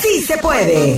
Sí se puede.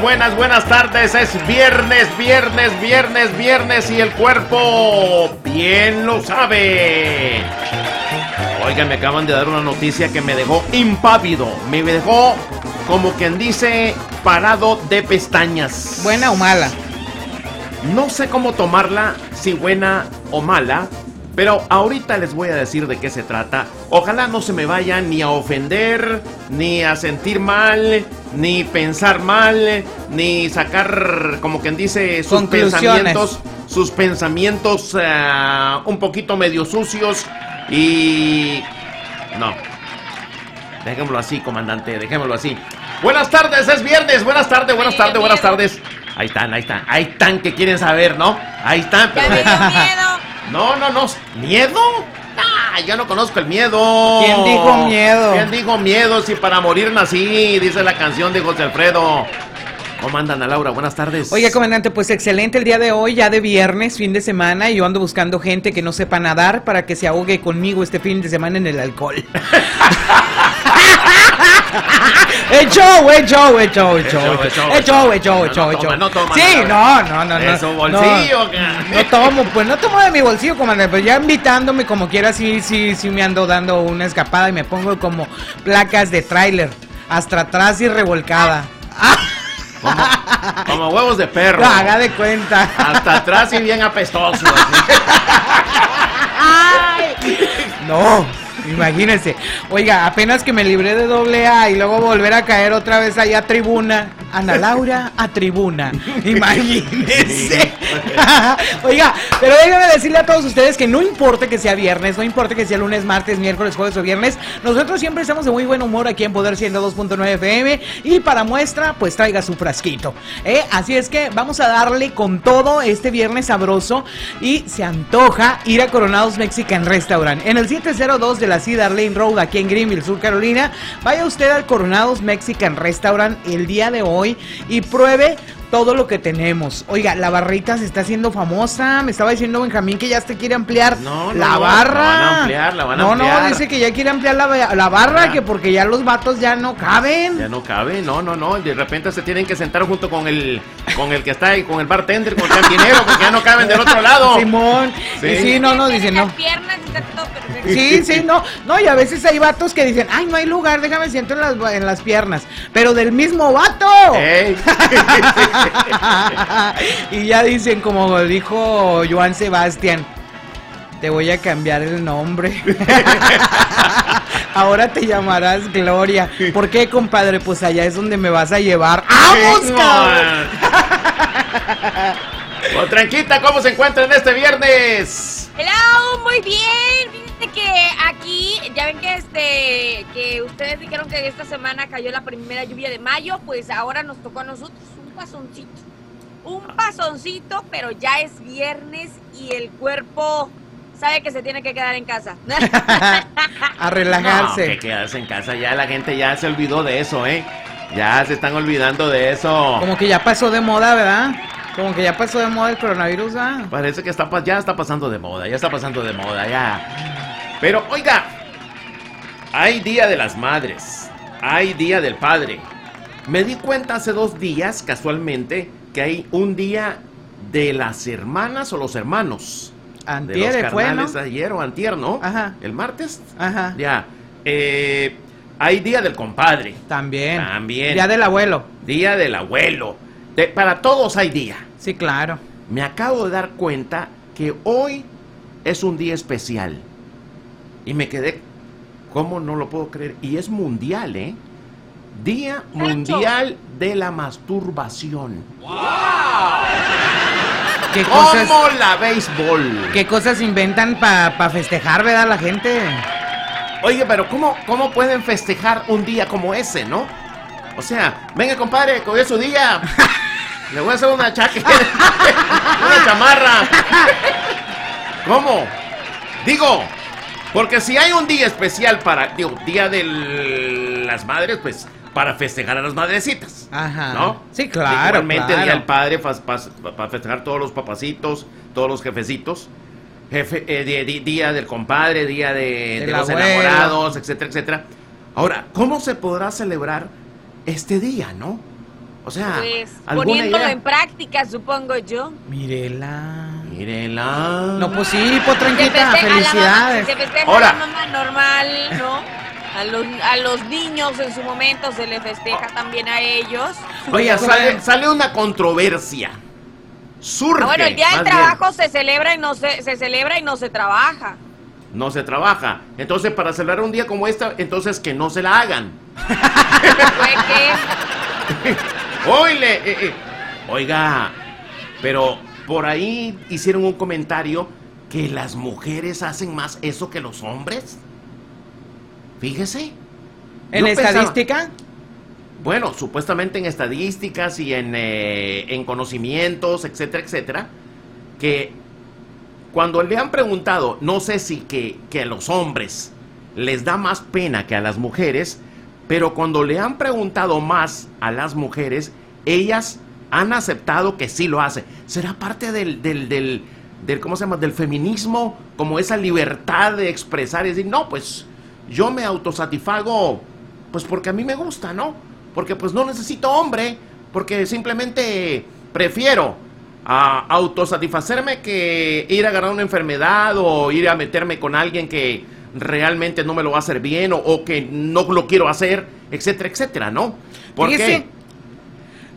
Buenas, buenas, buenas tardes. Es viernes, viernes, viernes, viernes y el cuerpo bien lo sabe. Oigan, me acaban de dar una noticia que me dejó impávido. Me dejó, como quien dice, parado de pestañas. ¿Buena o mala? No sé cómo tomarla, si buena o mala, pero ahorita les voy a decir de qué se trata. Ojalá no se me vayan ni a ofender, ni a sentir mal, ni pensar mal, ni sacar, como quien dice, sus pensamientos, sus pensamientos eh, un poquito medio sucios y... No. Dejémoslo así, comandante, dejémoslo así. Buenas tardes, es viernes. Buenas tardes, buenas tardes, buenas tardes. Ahí están, ahí están, ahí están que quieren saber, ¿no? Ahí están, Ya pero... me dio miedo. No, no, no. ¿Miedo? Ah, yo no conozco el miedo. ¿Quién dijo miedo? ¿Quién dijo miedo? Si para morir nací, dice la canción de José Alfredo. ¿Cómo andan, a Laura? Buenas tardes. Oiga, comandante, pues excelente el día de hoy, ya de viernes, fin de semana, y yo ando buscando gente que no sepa nadar para que se ahogue conmigo este fin de semana en el alcohol. ¡El show, el show, el show, el show! el show, ¡El show, el show, el No show, show! no toma, Sí, no, no, no, no. De su no, bolsillo, No, no tomo, pues no tomo de mi bolsillo, comandante, pues ya invitándome como quiera, sí, sí, sí me ando dando una escapada y me pongo como placas de tráiler, hasta atrás y revolcada. Como, como huevos de perro. No, haga de cuenta. Hasta atrás y bien apestoso. No, imagínense. Oiga, apenas que me libré de doble A y luego volver a caer otra vez allá a tribuna. Ana Laura a tribuna. Imagínense. Oiga, pero déjenme decirle a todos ustedes que no importa que sea viernes, no importa que sea lunes, martes, miércoles, jueves o viernes, nosotros siempre estamos de muy buen humor aquí en Poder 102.9 FM y para muestra, pues traiga su frasquito. ¿eh? Así es que vamos a darle con todo este viernes sabroso y se antoja ir a Coronados Mexican Restaurant en el 702 de la Cedar Lane Road aquí en Greenville, Sur Carolina. Vaya usted al Coronados Mexican Restaurant el día de hoy y pruebe todo lo que tenemos. Oiga, la barrita se está haciendo famosa. Me estaba diciendo Benjamín que ya se quiere ampliar No, no, la no, barra. la van a ampliar, la van a no, ampliar. no, dice que ya quiere ampliar la, la barra, Ya. que porque ya los vatos ya no caben. Ya no cabe, no, no, no. De repente se tienen que sentar junto con el con el que está ahí, con el bartender, con el cantinero, porque ya no caben del otro lado. Simón. Sí. Y sí, no, no, dice las no. piernas y está todo perfecto. Sí, sí, no, no, y a veces hay vatos que dicen, ay, no hay lugar, déjame siento en las, en las piernas, pero del mismo vato. Ey. y ya dicen, como dijo Joan Sebastián, te voy a cambiar el nombre. Ahora te llamarás Gloria. ¿Por qué, compadre? Pues allá es donde me vas a llevar. ¡Vamos, cabrón! Pues, Tranquita, ¿cómo se encuentran este viernes? Hello, muy bien. Que aquí, ya ven que este, que ustedes dijeron que esta semana cayó la primera lluvia de mayo, pues ahora nos tocó a nosotros un pasoncito. Un pasoncito, pero ya es viernes y el cuerpo sabe que se tiene que quedar en casa. A relajarse. No, que quedarse en casa, ya la gente ya se olvidó de eso, ¿eh? Ya se están olvidando de eso. Como que ya pasó de moda, ¿verdad? Como que ya pasó de moda el coronavirus, ¿ah? Parece que está, ya está pasando de moda, ya está pasando de moda, ya. Pero oiga, hay Día de las Madres, hay Día del Padre. Me di cuenta hace dos días, casualmente, que hay un día de las hermanas o los hermanos. de Antier los fue, ayer o antier, ¿no? Ajá. El martes. Ajá. Ya. Eh, hay Día del Compadre, También. También. Día del abuelo. Día del Abuelo. De- para todos hay día. Sí, claro. Me acabo de dar cuenta que hoy es un día especial. Y me quedé, ¿cómo no lo puedo creer? Y es mundial, ¿eh? Día Mundial de la Masturbación. ¿Qué cosas, ¿Cómo la béisbol? qué cosas inventan para festejar, verdad, la gente? Oye, pero ¿cómo, ¿cómo pueden festejar un día como ese, no? O sea, venga, compadre, que hoy es su día. Le voy a hacer una chaqueta, una chamarra. ¿Cómo? Digo, porque si hay un día especial para, digo, Día de las Madres, pues para festejar a las madrecitas. Ajá. ¿No? Sí, claro, Igualmente claro. Día del Padre para festejar todos los papacitos, todos los jefecitos. Jefe, eh, día del compadre, día de, los abuelo. enamorados, etcétera, etcétera. Ahora, ¿cómo se podrá celebrar este día, no? O sea, Pues ¿alguna poniéndolo idea? en práctica, supongo yo. Mírela. Mírela. No, pues sí, Se potranquita, festeja a la mamá, felicidades. se festeja Ahora. a la mamá normal, ¿no? A los, a los niños en su momento se le festeja también a ellos. Oye, Oye, sale, joven. sale una controversia. Surge. Ah, bueno, el día del bien. trabajo se celebra y no se, se celebra y no se trabaja. No se trabaja. Entonces, para celebrar un día como esta, entonces que no se la hagan. Fue que Oile, eh, eh. Oiga, pero por ahí hicieron un comentario que las mujeres hacen más eso que los hombres. Fíjese. ¿En pensaba- estadística? Bueno, supuestamente en estadísticas y en, eh, en conocimientos, etcétera, etcétera, que cuando le han preguntado, no sé si que, que a los hombres les da más pena que a las mujeres, pero cuando le han preguntado más a las mujeres, ellas han aceptado que sí lo hace. ¿Será parte del, del, del, del, ¿cómo se llama? Del feminismo, como esa libertad de expresar y decir, no, pues yo me autosatisfago, pues porque a mí me gusta, ¿no? Porque pues no necesito hombre, porque simplemente prefiero a autosatisfacerme que ir a agarrar una enfermedad o ir a meterme con alguien que realmente no me lo va a hacer bien o, o que no lo quiero hacer, etcétera, etcétera, ¿no? ¿Por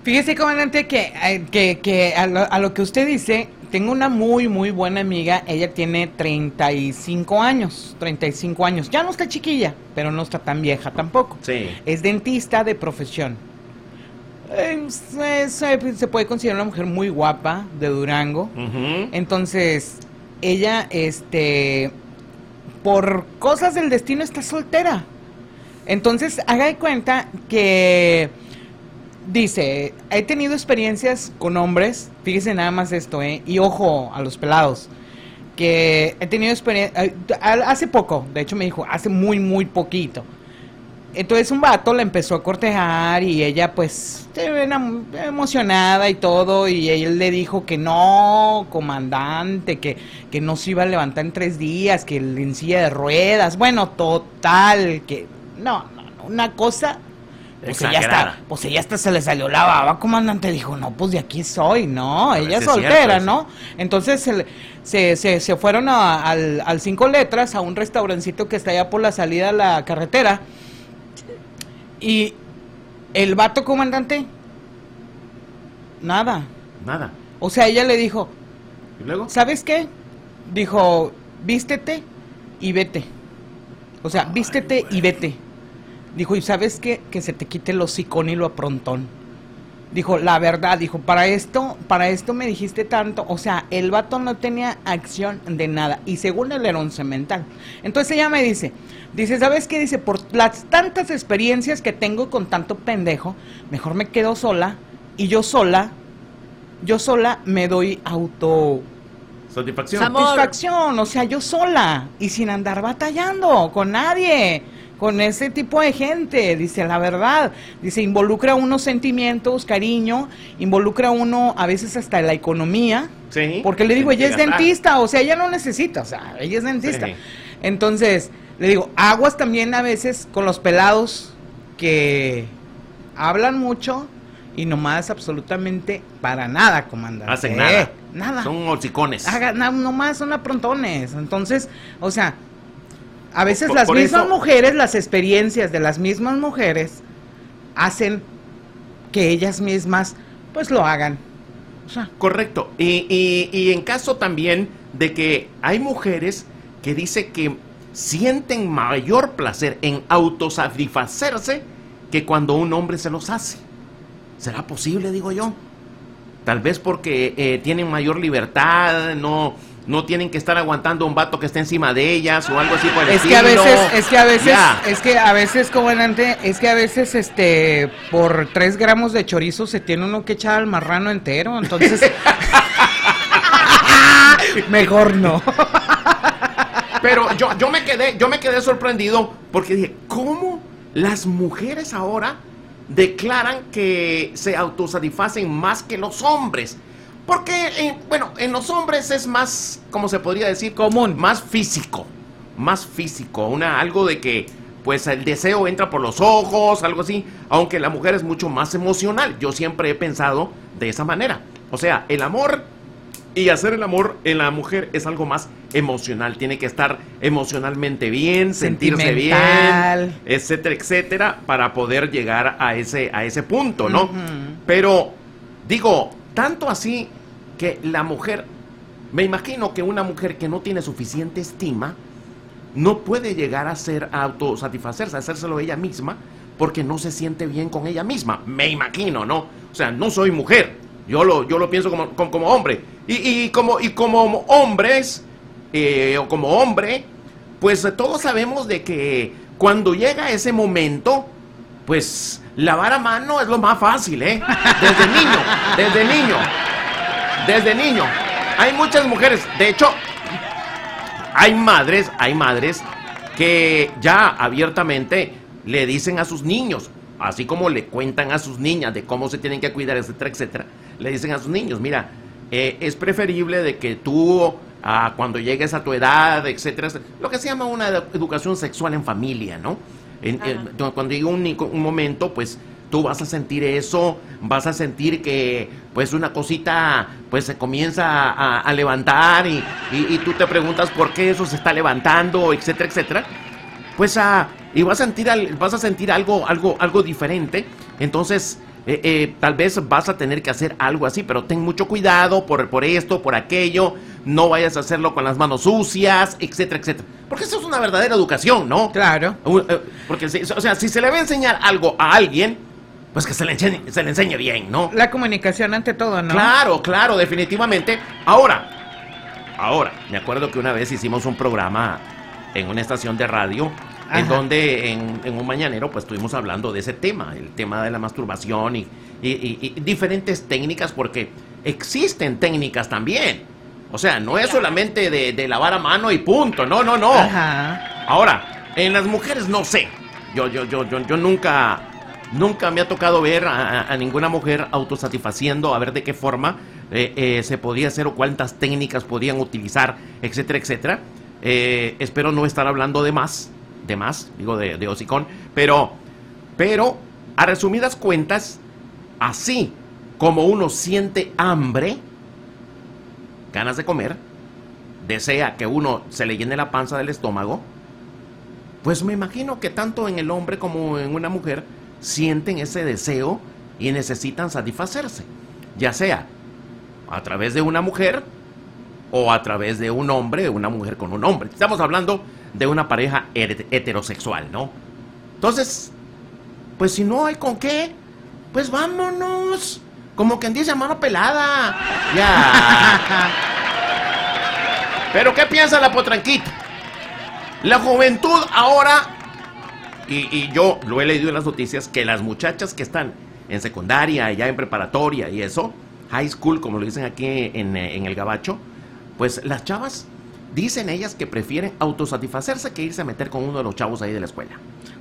Fíjese, comandante, que, eh, que, que a, lo, a lo que usted dice, tengo una muy, muy buena amiga. Ella tiene 35 años. 35 años. Ya no está chiquilla, pero no está tan vieja tampoco. Sí. Es dentista de profesión. Eh, se, se- se puede considerar una mujer muy guapa de Durango. Entonces, ella, este, por cosas del destino está soltera. Entonces, haga de cuenta que dice, he tenido experiencias con hombres, fíjese nada más esto, ¿eh? Y ojo a los pelados, que he tenido experiencia, hace poco, de hecho me dijo, hace muy, muy poquito. Entonces un vato la empezó a cortejar y ella pues emocionada y todo y él le dijo que no, comandante, que, que no se iba a levantar en tres días, que en silla de ruedas, bueno, total, que no, no, no, una cosa, pues ella hasta, pues ella hasta se le salió la baba, comandante, dijo, no, pues de aquí soy, no, A ella es cierto soltera. ¿no? Entonces se, se, se, se fueron a- al, al cinco letras, a un restaurancito que está allá por la salida de la carretera. Y el vato comandante, nada. Nada. O sea, ella le dijo, ¿Y luego? ¿sabes qué? Dijo, vístete y vete. O sea, vístete y vete. Dijo, ¿y sabes qué? Que se te quite el hocicón y lo aprontón. Dijo, la verdad, dijo, para esto, para esto me dijiste tanto. O sea, el vato no tenía acción de nada. Y según él era un cemental. Entonces ella me dice, dice, ¿sabes qué? Dice, por las tantas experiencias que tengo con tanto pendejo, mejor me quedo sola. Y yo sola, yo sola me doy auto Satisfacción. Satisfacción, o sea, yo sola y sin andar batallando con nadie, con ese tipo de gente, dice la verdad, dice involucra unos sentimientos, cariño, involucra uno a veces hasta la economía, Sí. porque le digo, ella es dentista, o sea, ella no necesita, o sea, ella es dentista. Sí. Entonces, le digo, aguas también a veces con los pelados que hablan mucho y nomás absolutamente para nada, comandante. Hacen nada. Eh, Nada. Son hocicones. Haga, na- nomás son aprontones. Entonces, o sea, a veces Por- las por mismas eso- mujeres, las experiencias de las mismas mujeres hacen que ellas mismas pues lo hagan. O sea, Correcto. Y, y- y en caso también de que hay mujeres que dice que sienten mayor placer en autosatisfacerse que cuando un hombre se los hace. ¿Será posible, digo yo? Tal vez porque eh, tienen mayor libertad, no, no tienen que estar aguantando un vato que esté encima de ellas o algo así por el es que a veces, es que a veces, es que a veces, comandante, es que a veces, este, por tres gramos de chorizo se tiene uno que echar al marrano entero, entonces... Mejor no. Pero yo, yo me quedé, yo me quedé sorprendido porque dije, ¿cómo las mujeres ahora declaran que se autosatisfacen más que los hombres? Porque, eh, bueno, en los hombres es más, ¿cómo se podría decir? Común. Más físico. Más físico. Una, algo de que, pues, el deseo entra por los ojos, algo así. Aunque la mujer es mucho más emocional. Yo siempre he pensado de esa manera. O sea, el amor y hacer el amor en la mujer es algo más emocional. Tiene que estar emocionalmente bien, sentirse bien, etcétera, etcétera, para poder llegar a ese, a ese punto, ¿no? Pero, digo, tanto así que la mujer, me imagino que una mujer que no tiene suficiente estima, no puede llegar a ser a autosatisfacerse, a hacérselo ella misma, porque no se siente bien con ella misma. Me imagino, ¿no? O sea, no soy mujer. Yo lo, yo lo pienso como, como, hombre. Y, como, y como hombres, eh, o como hombre, pues todos sabemos de que cuando llega ese momento, pues lavar a mano es lo más fácil, ¿eh? Desde niño, desde niño, desde niño. Hay muchas mujeres, de hecho, hay madres, hay madres que ya abiertamente le dicen a sus niños, así como le cuentan a sus niñas de cómo se tienen que cuidar, etcétera, etcétera, le dicen a sus niños, mira, eh, es preferible de que tú ah, cuando llegues a tu edad, etcétera, etcétera, lo que se llama una edu- educación sexual en familia, ¿no? En- en- cuando llegue un, momento, pues tú vas a sentir eso, vas a sentir que pues una cosita pues se comienza a, a levantar y, y- y tú te preguntas por qué eso se está levantando, etcétera, etcétera. Pues ah, y vas a sentir vas a sentir algo algo algo diferente. Entonces eh, eh, tal vez vas a tener que hacer algo así, pero ten mucho cuidado por, por esto, por aquello. No vayas a hacerlo con las manos sucias, etcétera, etcétera. Porque eso es una verdadera educación, ¿no? Claro. Eh, Porque, si- o sea, si se le va a enseñar algo a alguien, pues que se le enseñe, se le enseñe bien, ¿no? La comunicación ante todo, ¿no? Claro, claro, definitivamente. Ahora, ahora, me acuerdo que una vez hicimos un programa en una estación de radio, en donde en, en un mañanero, pues estuvimos hablando de ese tema, el tema de la masturbación y, y- y- y diferentes técnicas, porque existen técnicas también. O sea, no es solamente de, de lavar a mano y punto, no, no, no. Ajá. Ahora, en las mujeres no sé. Yo, yo, yo, yo, yo nunca, nunca me ha tocado ver a ninguna mujer autosatisfaciendo, a ver de qué forma eh, eh, se podía hacer o cuántas técnicas podían utilizar, etcétera, etcétera. Eh, espero no estar hablando de más, de más, digo de, de hocicón, pero, pero, a resumidas cuentas, así como uno siente hambre, ganas de comer, desea que uno se le llene la panza del estómago, pues me imagino que tanto en el hombre como en una mujer sienten ese deseo y necesitan satisfacerse, ya sea a través de una mujer o a través de un hombre, una mujer con un hombre. Estamos hablando de una pareja heterosexual, ¿no? Entonces, pues si no hay con qué, pues vámonos. Como quien dice mano pelada. Ya. Pero ¿qué piensa la potranquita? La juventud ahora, y, y yo lo he leído en las noticias, que las muchachas que están en secundaria, ya en preparatoria y eso, high school, como lo dicen aquí en, en el gabacho, pues las chavas dicen ellas que prefieren autosatisfacerse que irse a meter con uno de los chavos ahí de la escuela.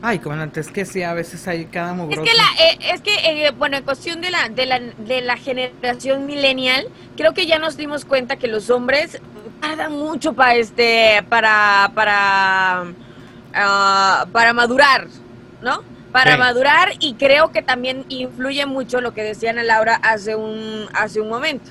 Ay, comandante, es que sí, a veces hay cada Es mugroso. que, la, eh, es que eh, bueno, en cuestión de la, de, la, de la generación millennial, creo que ya nos dimos cuenta que los hombres tardan mucho para este, para, para, ah, para madurar, ¿no? Para Sí. madurar y creo que también influye mucho lo que decía Ana Laura hace un, hace un momento.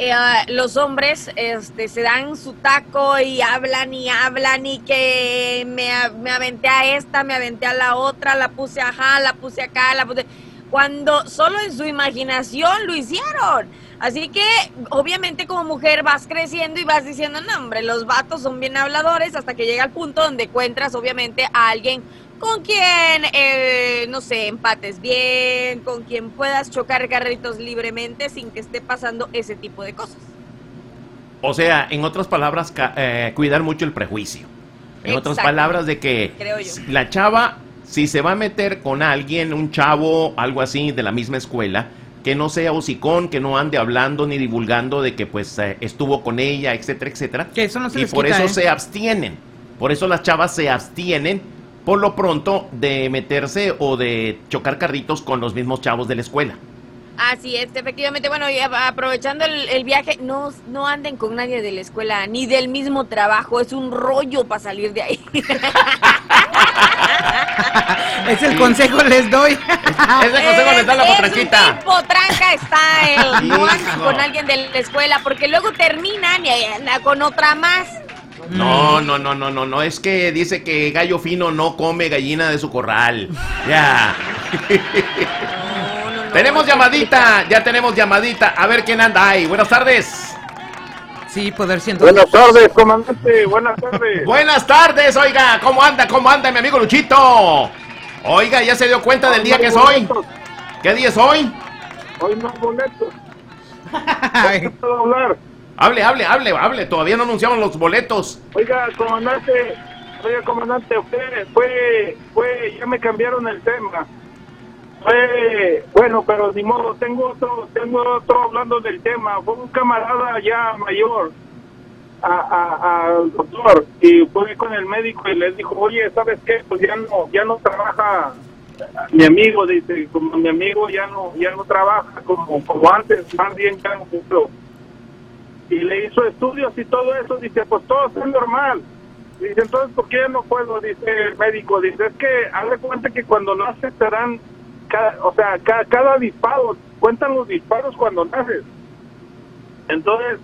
Eh, ah, los hombres este, se dan su taco y hablan y hablan y que me, me aventé a esta, me aventé a la otra, la puse acá, la puse acá, la puse... Cuando solo en su imaginación lo hicieron. Así que obviamente como mujer vas creciendo y vas diciendo, no hombre, los vatos son bien habladores hasta que llega el punto donde encuentras obviamente a alguien con quien, eh, no sé, empates bien, con quien puedas chocar carritos libremente sin que esté pasando ese tipo de cosas. O sea, en otras palabras, ca- eh, cuidar mucho el prejuicio. En otras palabras, de que Creo yo. la chava, si se va a meter con alguien, un chavo, algo así, de la misma escuela, que no sea hocicón, que no ande hablando ni divulgando de que pues eh, estuvo con ella, etcétera, etcétera. Que eso no se y les por quita, eso ¿eh? se abstienen. Por eso las chavas se abstienen por lo pronto de meterse o de chocar carritos con los mismos chavos de la escuela. Así es, efectivamente. Bueno, y aprovechando el, el viaje, no, no anden con nadie de la escuela ni del mismo trabajo. Es un rollo para salir de ahí. Es el consejo les doy. Ese consejo les da la potranquita. Es un potranca style. No anden con alguien de la escuela porque luego terminan y anda con otra más. No, no, no, no, no, no. Es que dice que gallo fino no come gallina de su corral. Ya. No, no, no. tenemos llamadita, ya tenemos llamadita. A ver quién anda ahí. Buenas tardes. Sí, poder siento. Buenas tardes, comandante. Buenas tardes. Buenas tardes, oiga. ¿Cómo anda? ¿Cómo anda mi amigo Luchito? Oiga, ¿ya se dio cuenta del día que es hoy? ¿Qué día es hoy? Hoy no boletos. Ay, ¿Qué puedo hablar? Hable, hable, hable, hable. Todavía no anunciamos los boletos. Oiga, comandante. Oiga, comandante, fue, fue, fue, ya me cambiaron el tema. Fue, bueno, pero ni modo, tengo otro, tengo otro hablando del tema. Fue un camarada ya mayor a- a- al doctor y fue con el médico y le dijo, oye, ¿sabes qué? Pues ya no, ya no trabaja mi amigo, dice, como mi amigo ya no, ya no trabaja como, como antes, más bien ya no cumplió. Y le hizo estudios y todo eso, dice, pues todo es normal. Dice, entonces, ¿por qué no puedo? Dice el médico, dice, es que haz de cuenta que cuando naces te dan, cada, o sea, cada, cada disparo, cuentan los disparos cuando naces. Entonces,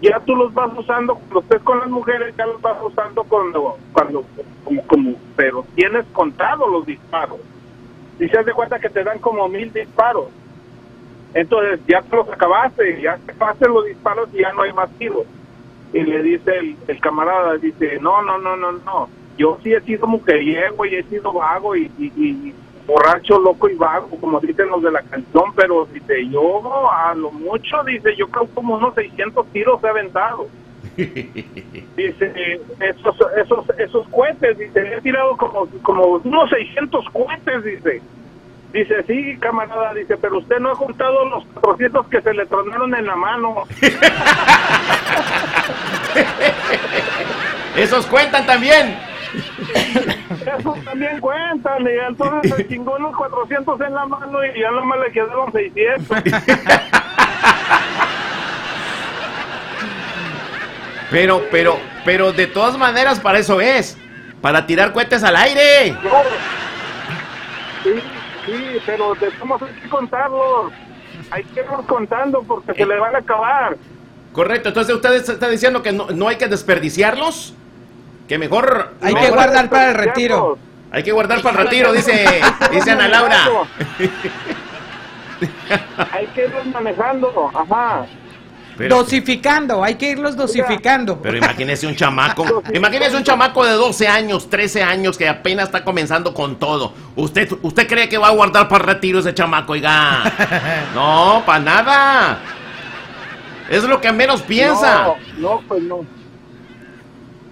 ya tú los vas usando, cuando estés con las mujeres, ya los vas usando cuando, cuando como, como, pero tienes contado los disparos. Dice, haz de cuenta que te dan como mil disparos. Entonces, ya te los acabaste, ya te acabaste los disparos y ya no hay más tiros. Y le dice el, el camarada, dice, no, no, no, no, no. Yo sí he sido mujeriego y he sido vago y, y- y borracho, loco y vago, como dicen los de la canción, pero dice, yo a lo mucho, dice, yo creo como unos 600 tiros he aventado. Dice, esos, esos, esos cohetes, dice, he tirado como, como unos 600 cohetes, dice. Dice, sí, camarada, dice, pero usted no ha contado los 400 que se le tronaron en la mano. Esos cuentan también. Eso también cuentan, y entonces se chingó los 400 en la mano y ya nomás le quedaron 600. Pero, pero, pero de todas maneras para eso es. Para tirar cohetes al aire. Sí, sí, pero tenemos que contarlos. Hay que irlos contando porque se le van a acabar. Correcto, entonces usted está diciendo que no, no hay que desperdiciarlos. Que mejor Hay que guardar para el retiro. hay que guardar para el retiro, dice, dice Ana Laura. Hay que irlos manejando, ajá. Pero, Dosificando, hay que irlos dosificando. pero imagínese un chamaco, imagínese un chamaco de 12 años, 13 años que apenas está comenzando con todo. ¿Usted, usted cree que va a guardar para el retiro ese chamaco, oiga? No, para nada. Es lo que menos piensa. No, no, pues no.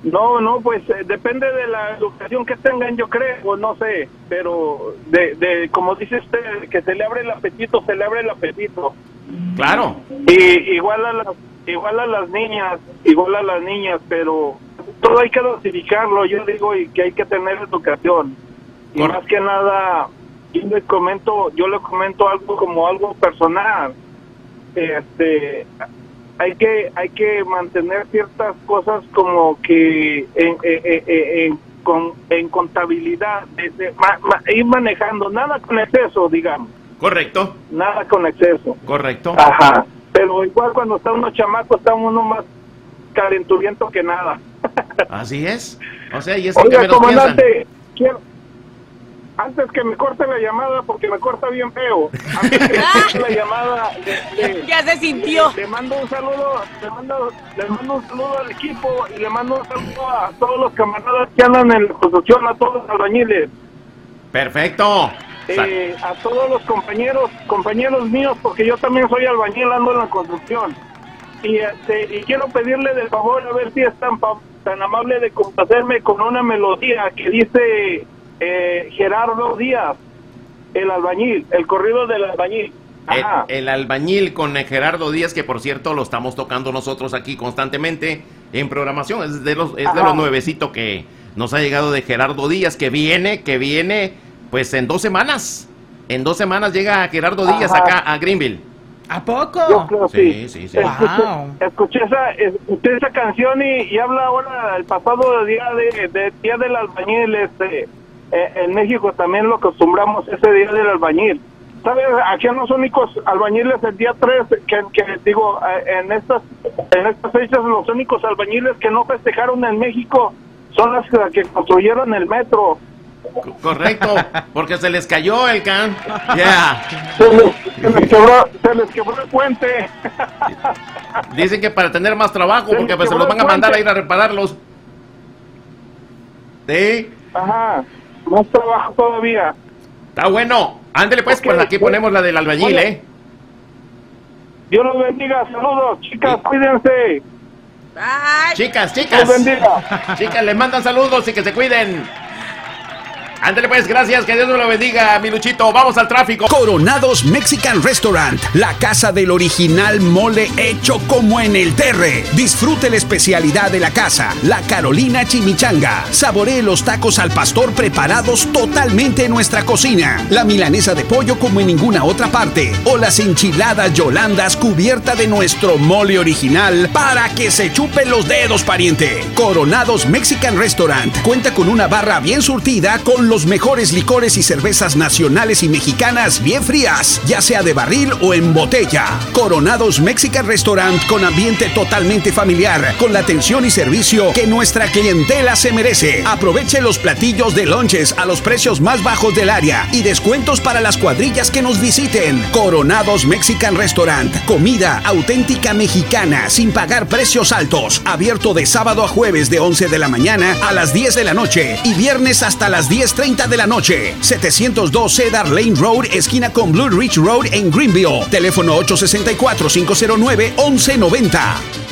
No, no, pues eh, depende de la educación que tengan, yo creo, no sé, pero de, de como dice usted, que se le abre el apetito, se le abre el apetito. Claro. Y igual a las, igual a las niñas, igual a las niñas, pero todo hay que dosificarlo, yo digo, y que hay que tener educación. Y Correcto. más que nada, yo le comento, yo le comento algo como algo personal. Este, hay que hay que mantener ciertas cosas como que en, en- en- en- con, en contabilidad, desde, ma- ma- ir manejando, nada con exceso, digamos, Correcto, nada con exceso. correcto. Ajá. Pero igual cuando está uno chamaco, está uno más calenturiento que nada. Así es. O sea, y es lo que Oiga, menos piensan. comandante, quiero... Antes que me corte la llamada, porque me corta bien feo. Antes que me corte la llamada, le, le- Ya se sintió. le mando un saludo, le mando, le mando un saludo al equipo y le mando un saludo a todos los camaradas que andan en la construcción, a todos los albañiles. Perfecto. Eh, a todos los compañeros, compañeros míos, porque yo también soy albañil, ando en la construcción. Y, este, y quiero pedirle de favor, a ver si es tan, tan amable de complacerme con una melodía que dice eh, Gerardo Díaz, el albañil, el corrido del albañil. El, albañil con Gerardo Díaz, que por cierto lo estamos tocando nosotros aquí constantemente en programación. Es de los, es de los nuevecitos que nos ha llegado de Gerardo Díaz, que viene, que viene, pues en dos semanas. En dos semanas llega Gerardo Díaz Ajá. acá a Greenville. ¿A Yo poco? creo Sí, sí. sí, sí. Escuché, Wow. escuché esa, escuché esa canción y, y habla ahora el pasado día de, de día del albañil. Este, eh, en México también lo acostumbramos ese día del albañil. ¿Sabes? Aquí son los únicos albañiles el día 3 que, que digo, eh, en estas en estas fechas los únicos albañiles que no festejaron en México son las que, que construyeron el metro. Co- Correcto, porque se les cayó el can. Ya. Se les, se les quebró, se les quebró el puente. Dicen que para tener más trabajo, Se porque pues se los van a mandar a ir a repararlos. Sí, Ajá, más trabajo todavía. está bueno. Ándele pues, pues aquí bueno. ponemos la del albañil. ¿eh? Dios los bendiga, saludos, chicas, Sí. cuídense. Ay, Chicas, Dios chicas. bendiga. Chicas, les mandan saludos y que se cuiden. Ándale pues, gracias, que Dios me lo bendiga, mi Luchito. Vamos al tráfico. Coronados Mexican Restaurant, la casa del original mole hecho como en el terre. Disfrute la especialidad de la casa, la Carolina Chimichanga. Saboree los tacos al pastor preparados totalmente en nuestra cocina. La milanesa de pollo como en ninguna otra parte. O las enchiladas yolandas cubierta de nuestro mole original para que se chupen los dedos, pariente. Coronados Mexican Restaurant cuenta con una barra bien surtida con los mejores licores y cervezas nacionales y mexicanas bien frías, ya sea de barril o en botella. Coronados Mexican Restaurant con ambiente totalmente familiar, con la atención y servicio que nuestra clientela se merece. Aproveche los platillos de lunches a los precios más bajos del área y descuentos para las cuadrillas que nos visiten. Coronados Mexican Restaurant, comida auténtica mexicana sin pagar precios altos. Abierto de sábado a jueves de 11 de la mañana a las 10 de la noche y viernes hasta las 10.30 de la noche. 702 Cedar Lane Road, esquina con Blue Ridge Road en Greenville. Teléfono 864-509-1190.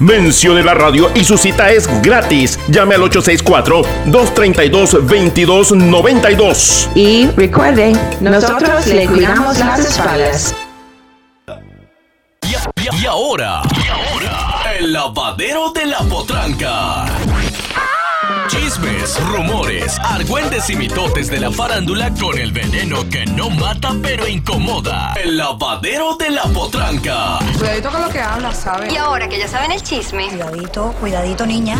Mencione la radio y su cita es gratis. Llame al 864-232-2292. Y recuerde, nosotros le cuidamos las espaldas. Y, y- y ahora, y ahora, el lavadero de la potranca. Chismes, rumores, argüentes y mitotes de la farándula con el veneno que no mata pero incomoda. El lavadero de la potranca. Cuidadito con lo que hablas, ¿sabes? Y ahora que ya saben el chisme. Cuidadito, cuidadito, niña.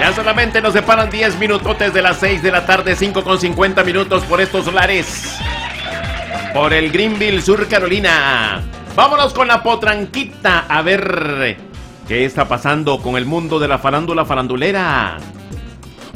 Ya solamente nos separan 10 minutotes de las 6 de la tarde, 5 con 50 minutos por estos lares. Por el Greenville, Sur Carolina. Vámonos con la potranquita a ver qué está pasando con el mundo de la farándula farandulera.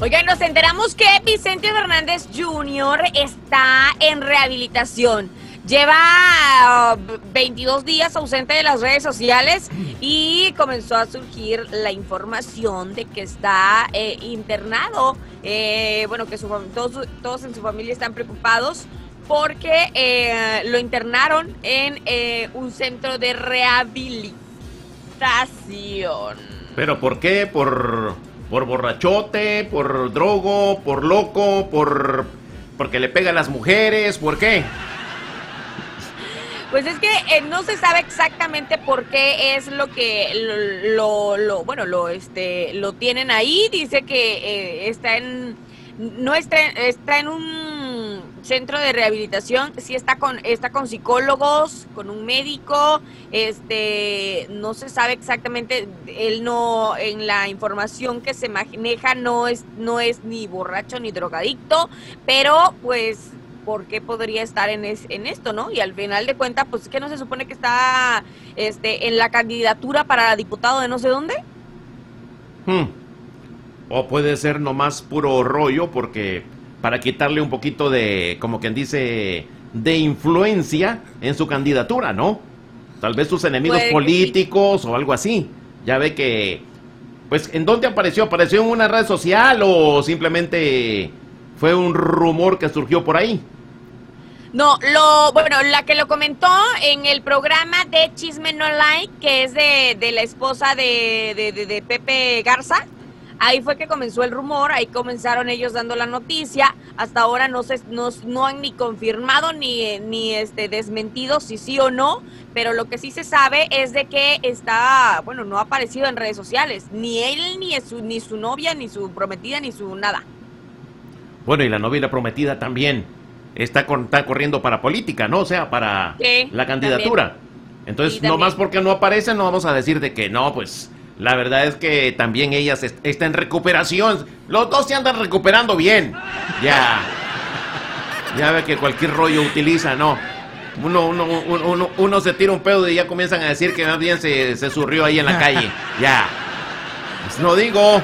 Oigan, nos enteramos que Vicente Fernández Jr. está en rehabilitación. Lleva uh, 22 días ausente de las redes sociales y comenzó a surgir la información de que está eh, internado. Eh, bueno, que su todos, todos en su familia están preocupados porque eh, lo internaron en eh, un centro de rehabilitación. ¿Pero por qué? ¿Por, por borrachote? ¿Por drogo? ¿Por loco? ¿Por porque le pega a las mujeres? ¿Por qué? Pues es que eh, no se sabe exactamente por qué es lo que lo, lo- lo- bueno lo este lo tienen ahí. Dice que eh, está en no está está en un centro de rehabilitación. Sí está con está con psicólogos, con un médico. Este no se sabe exactamente. Él no en la información que se maneja no es no es ni borracho ni drogadicto, pero pues por qué podría estar en, es- en esto, ¿no? Y al final de cuentas, pues que no se supone que está este, en la candidatura para diputado de no sé dónde. Hmm. O puede ser nomás puro rollo porque para quitarle un poquito de, como quien dice, de influencia en su candidatura, ¿no? Tal vez sus enemigos que políticos o algo así. Ya ve que, pues, ¿en dónde apareció? ¿Apareció en una red social o simplemente fue un rumor que surgió por ahí? No, lo, bueno, la que lo comentó en el programa de Chisme No Like, que es de, de la esposa de, de- de- de Pepe Garza. Ahí fue que comenzó el rumor, ahí comenzaron ellos dando la noticia. Hasta ahora no se, no, no han ni confirmado ni, ni este desmentido si sí o no, pero lo que sí se sabe es de que está, bueno, no ha aparecido en redes sociales, ni él, ni su, ni su novia, ni su prometida, ni su nada. Bueno, y la novia y la prometida también está, con- está corriendo para política, ¿no? O sea, para Sí, la candidatura. Entonces, también. nomás porque no aparece, no vamos a decir de que no, pues la verdad es que también ella se- está en recuperación. Los dos se andan recuperando bien. Ya. Ya ve que cualquier rollo utiliza, ¿no? Uno, uno, uno, uno- uno se tira un pedo y ya comienzan a decir que más bien se, se surrió ahí en la calle. Ya. Pues no digo.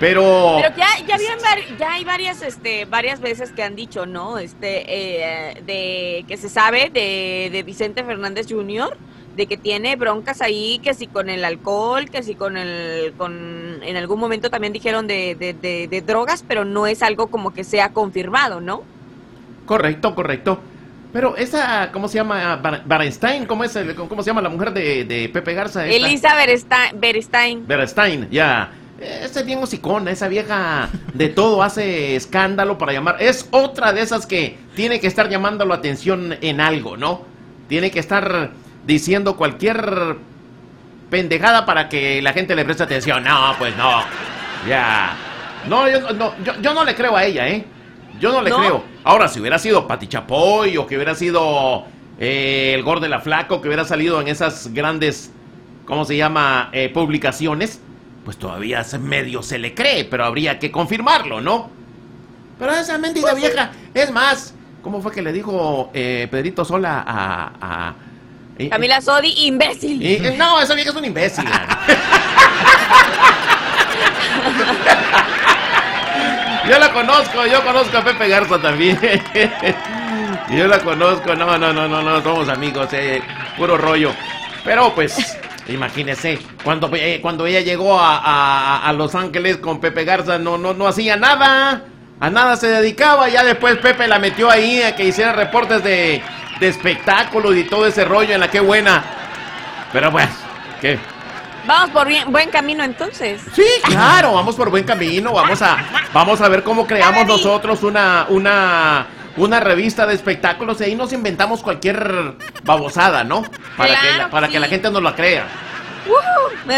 Pero... Pero ya, ya, habían ya hay varias, este, varias veces que han dicho, ¿no? Este, eh, de que se sabe de, de Vicente Fernández Jr., de que tiene broncas ahí, que si con el alcohol, que si con el, con, en algún momento también dijeron de, de, de- de drogas, pero no es algo como que sea confirmado, ¿no? Correcto, correcto. Pero esa, ¿cómo se llama? Barenstein, ¿cómo es el- cómo se llama la mujer de, de Pepe Garza? esta? Elisa Berestein. Berenstein, ya. Esa es bien hocicona, esa vieja de todo hace escándalo para llamar. Es otra de esas que tiene que estar llamando la atención en algo, ¿no? Tiene que estar diciendo cualquier pendejada para que la gente le preste atención. No, pues no. Ya. No, yo no, yo, yo no le creo a ella, ¿eh? Yo no le ¿No? creo. Ahora, si hubiera sido Pati Chapoy o que hubiera sido eh, el Gordo de la Flaco, que hubiera salido en esas grandes, ¿cómo se llama? Eh, publicaciones, pues todavía medio se le cree, pero habría que confirmarlo, ¿no? Pero esa mendiga vieja, es más, ¿cómo fue que le dijo eh, Pedrito Sola a... a- Camila Sodi, imbécil. eh, no, esa vieja es un imbécil. Yo la conozco, yo conozco a Pepe Garza también. Yo la conozco, no, no, no, no, no, somos amigos, eh, puro rollo. Pero pues, imagínese, cuando, eh, cuando ella llegó a, a- a Los Ángeles con Pepe Garza, no, no, no hacía nada, a nada se dedicaba. Ya después Pepe la metió ahí a que hiciera reportes de, de espectáculos y todo ese rollo en la que buena. Pero pues, ¿qué? Vamos por bien- buen camino entonces. Sí, claro, vamos por buen camino, vamos a, vamos a ver cómo creamos nosotros una, una, una revista de espectáculos y ahí nos inventamos cualquier babosada, ¿no? Para, que, la, para sí. que la gente nos la crea. ¡Woo!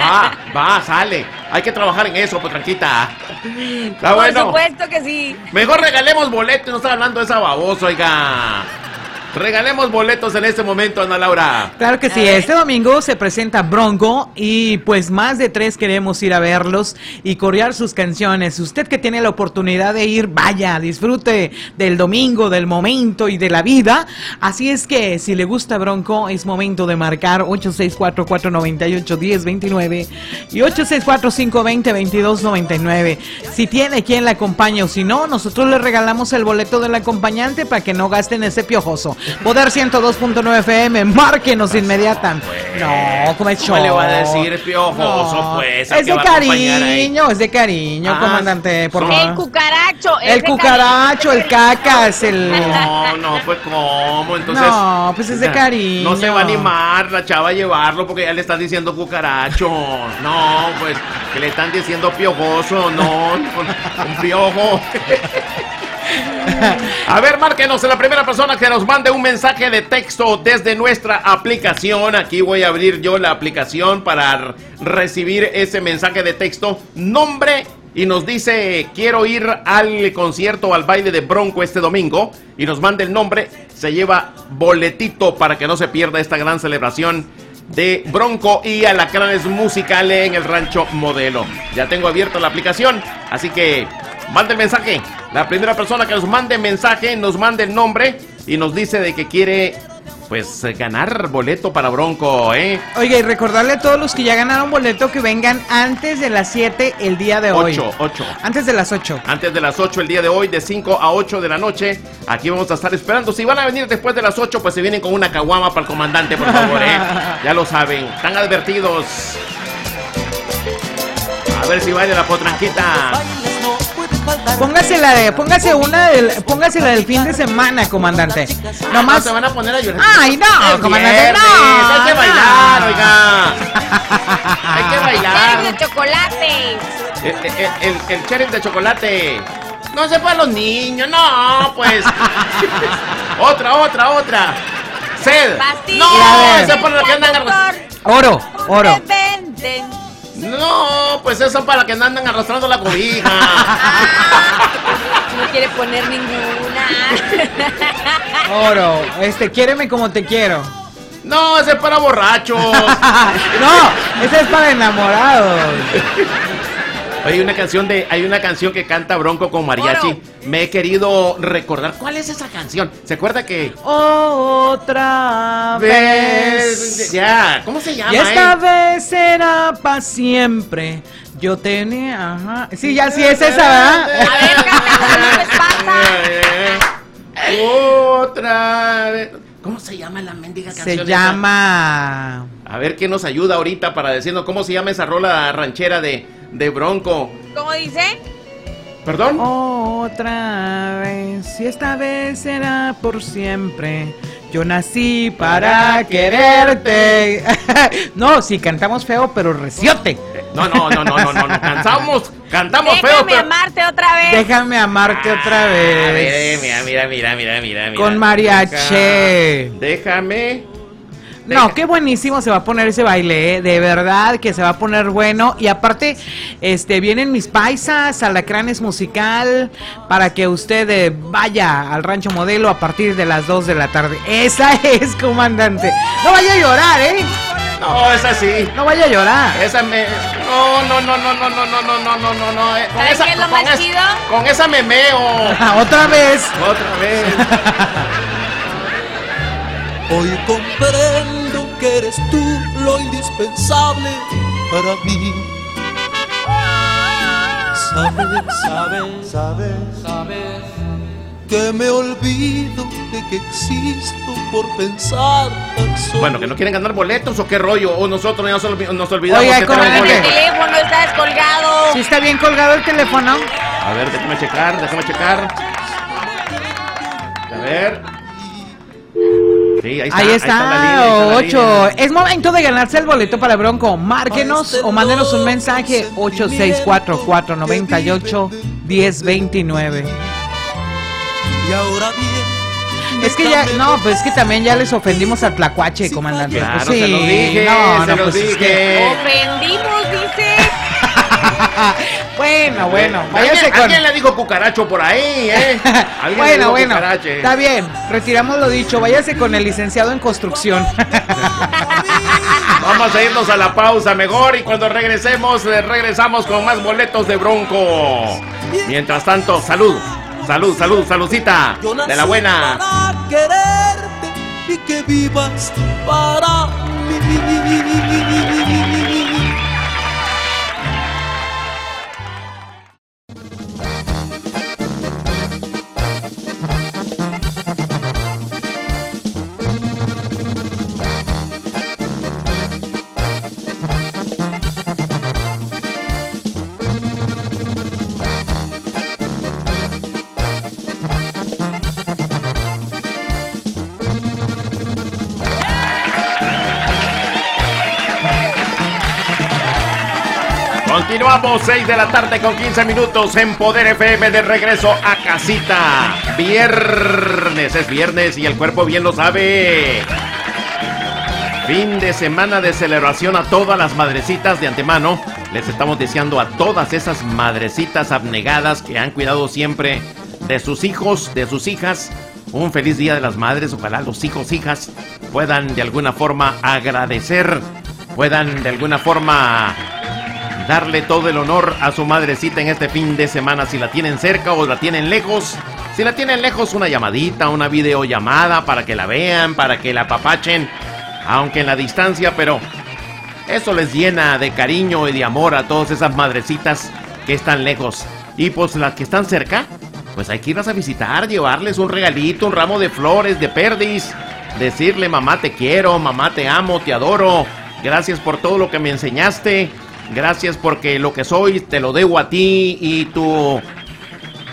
Va, va, sale. Hay que trabajar en eso, potranquita. Está Por bueno. supuesto que sí. Mejor regalemos boletos y no está hablando de esa babosa, oiga. Regalemos boletos en este momento, Ana Laura. Claro que sí, este domingo se presenta Bronco y pues más de tres queremos ir a verlos y corear sus canciones. Usted que tiene la oportunidad de ir, vaya, disfrute del domingo, del momento y de la vida. Así es que si le gusta Bronco, es momento de marcar 864-498-1029 y 864-520-2299. Si tiene quien la acompaña o si no, nosotros le regalamos el boleto del acompañante para que no gasten ese piojoso. Poder 102.9 FM, márquenos inmediatamente. No, como es ¿Cómo show. le va a decir piojoso, No, pues? ¿A Es de cariño, es de cariño, Ah, comandante, por son- El favor. cucaracho. es El cucaracho, el cacas, el... No, no, pues ¿cómo? Entonces. No, pues es de cariño. No se va a animar la chava a llevarlo porque ya le están diciendo cucaracho. No, pues que le están diciendo piojoso. No, un piojo. A ver, márquenos la primera persona que nos mande un mensaje de texto desde nuestra aplicación. Aquí voy a abrir yo la aplicación para recibir ese mensaje de texto. Nombre y nos dice quiero ir al concierto al baile de Bronco este domingo y nos manda el nombre. Se lleva boletito para que no se pierda esta gran celebración de Bronco y Alacranes Musicales en el Rancho Modelo. Ya tengo abierta la aplicación, así que mande el mensaje. La primera persona que nos mande mensaje nos mande el nombre y nos dice de que quiere pues eh, ganar boleto para Bronco, ¿eh? Oiga, y recordarle a todos los que ya ganaron boleto que vengan antes de las 7 el día de hoy. 8, 8. Antes de las 8. Antes de las 8 el día de hoy, de 5 a 8 de la noche. Aquí vamos a estar esperando. Si van a venir después de las 8, pues se vienen con una caguama para el comandante, por favor, ¿eh? Ya lo saben. Están advertidos. A ver si baila la potranquita. Póngase la de, póngase una del, póngase la del fin de semana, comandante. No Nomás. se van a poner a llorar. Ay, no, Es comandante, viernes, no. Hay que no. bailar, oiga. Hay que Cherry bailar. de chocolate. El, el, el, el sheriff de chocolate. No sé para los niños, no, pues. otra, otra, otra. Sed. Pastilla. No, esa es para los que andan Oro, oro. Ven, ven. No, pues eso es para que andan arrastrando la cobija. No quiere poner ninguna. Oro. Este, quiéreme como te quiero. No, ese es para borrachos. No, ese es para enamorados. Hay una canción de, hay una canción que canta Bronco con mariachi. Me he querido recordar. ¿Cuál es esa canción? ¿Se acuerda que? Otra vez. Ya, ¿cómo se llama? Y esta eh? vez será para siempre. Yo tenía, ajá. Sí, ya sí es esa, ¿verdad? A ver, no. Otra vez. ¿Cómo se llama la mendiga canción? Se esa? llama. A ver quién nos ayuda ahorita para decirnos cómo se llama esa rola ranchera de, de Bronco. ¿Cómo dice? ¿Perdón? Otra vez, y esta vez será por siempre. Yo nací para quererte. no, sí, cantamos feo, pero reciote. No, no, no, no, no, no, no. Cantamos, cantamos feo, Déjame pero. amarte otra vez. Déjame amarte otra A ver, vez. mira, mira, mira, mira, mira, mira. Con mariachi. Déjame. No, qué buenísimo se va a poner ese baile, ¿eh? de verdad que se va a poner bueno. Y aparte, este, vienen mis paisas, alacranes musical, para que usted eh, vaya al rancho modelo a partir de las 2 de la tarde. Esa es, comandante. No vaya a llorar, ¿eh? No, esa sí. No vaya a llorar. Esa me. No, no, no, no, no, no, no, no, no, no, no, no. eh, Con ¿Sabes esa, qué es lo con más es- chido? Con esa me meo. Otra vez. Otra vez. Hoy comprendo que eres tú lo indispensable para mí. Sabes, sabes, sabes, sabes que me olvido de que existo por pensar tan solo. Bueno, que no quieren ganar boletos o qué rollo. O nosotros ya nos, olvi- nos olvidamos Oiga, que ¿cómo tenemos es que- El boletos. teléfono está descolgado. ¿Sí está bien colgado el teléfono? A ver, déjame checar, déjame checar. A ver. Sí, ahí está. Ahí está, la línea, ahí está la 8. línea. Es momento de ganarse el boleto para Bronco. Márquenos o mándenos un mensaje 864-498-1029. Y ahora bien. Es que ya, no, pues es que también ya les ofendimos a Tlacuache, comandante. Claro, Pues se los dije, no, se no, los pues es dije. que- Ofendimos, dice. Bueno, bueno, váyase ¿Alguien, con... alguien le dijo cucaracho por ahí, ¿eh? Alguien le Bueno, dijo bueno, cucarache. está bien, retiramos lo dicho, váyase con el licenciado en construcción. Vamos a irnos a la pausa mejor y cuando regresemos, eh, regresamos con más boletos de Bronco. Mientras tanto, salud, salud, salud, saludcita de la buena. Para quererte y que vivas para mí. Continuamos 6 de la tarde con 15 minutos en Poder FM de regreso a casita. Viernes, es viernes y el cuerpo bien lo sabe. Fin de semana de celebración a todas las madrecitas de antemano. Les estamos deseando a todas esas madrecitas abnegadas que han cuidado siempre de sus hijos, de sus hijas. Un feliz día de las madres. Ojalá los hijos, hijas puedan de alguna forma agradecer, puedan de alguna forma darle todo el honor a su madrecita en este fin de semana. Si la tienen cerca o la tienen lejos. Si la tienen lejos, una llamadita, una videollamada para que la vean, para que la apapachen. Aunque en la distancia, pero eso les llena de cariño y de amor a todas esas madrecitas que están lejos. Y pues las que están cerca, pues hay que irlas a visitar, llevarles un regalito, un ramo de flores, de perdiz. Decirle, mamá te quiero, mamá te amo, te adoro. Gracias por todo lo que me enseñaste. Gracias porque lo que soy te lo debo a ti y tu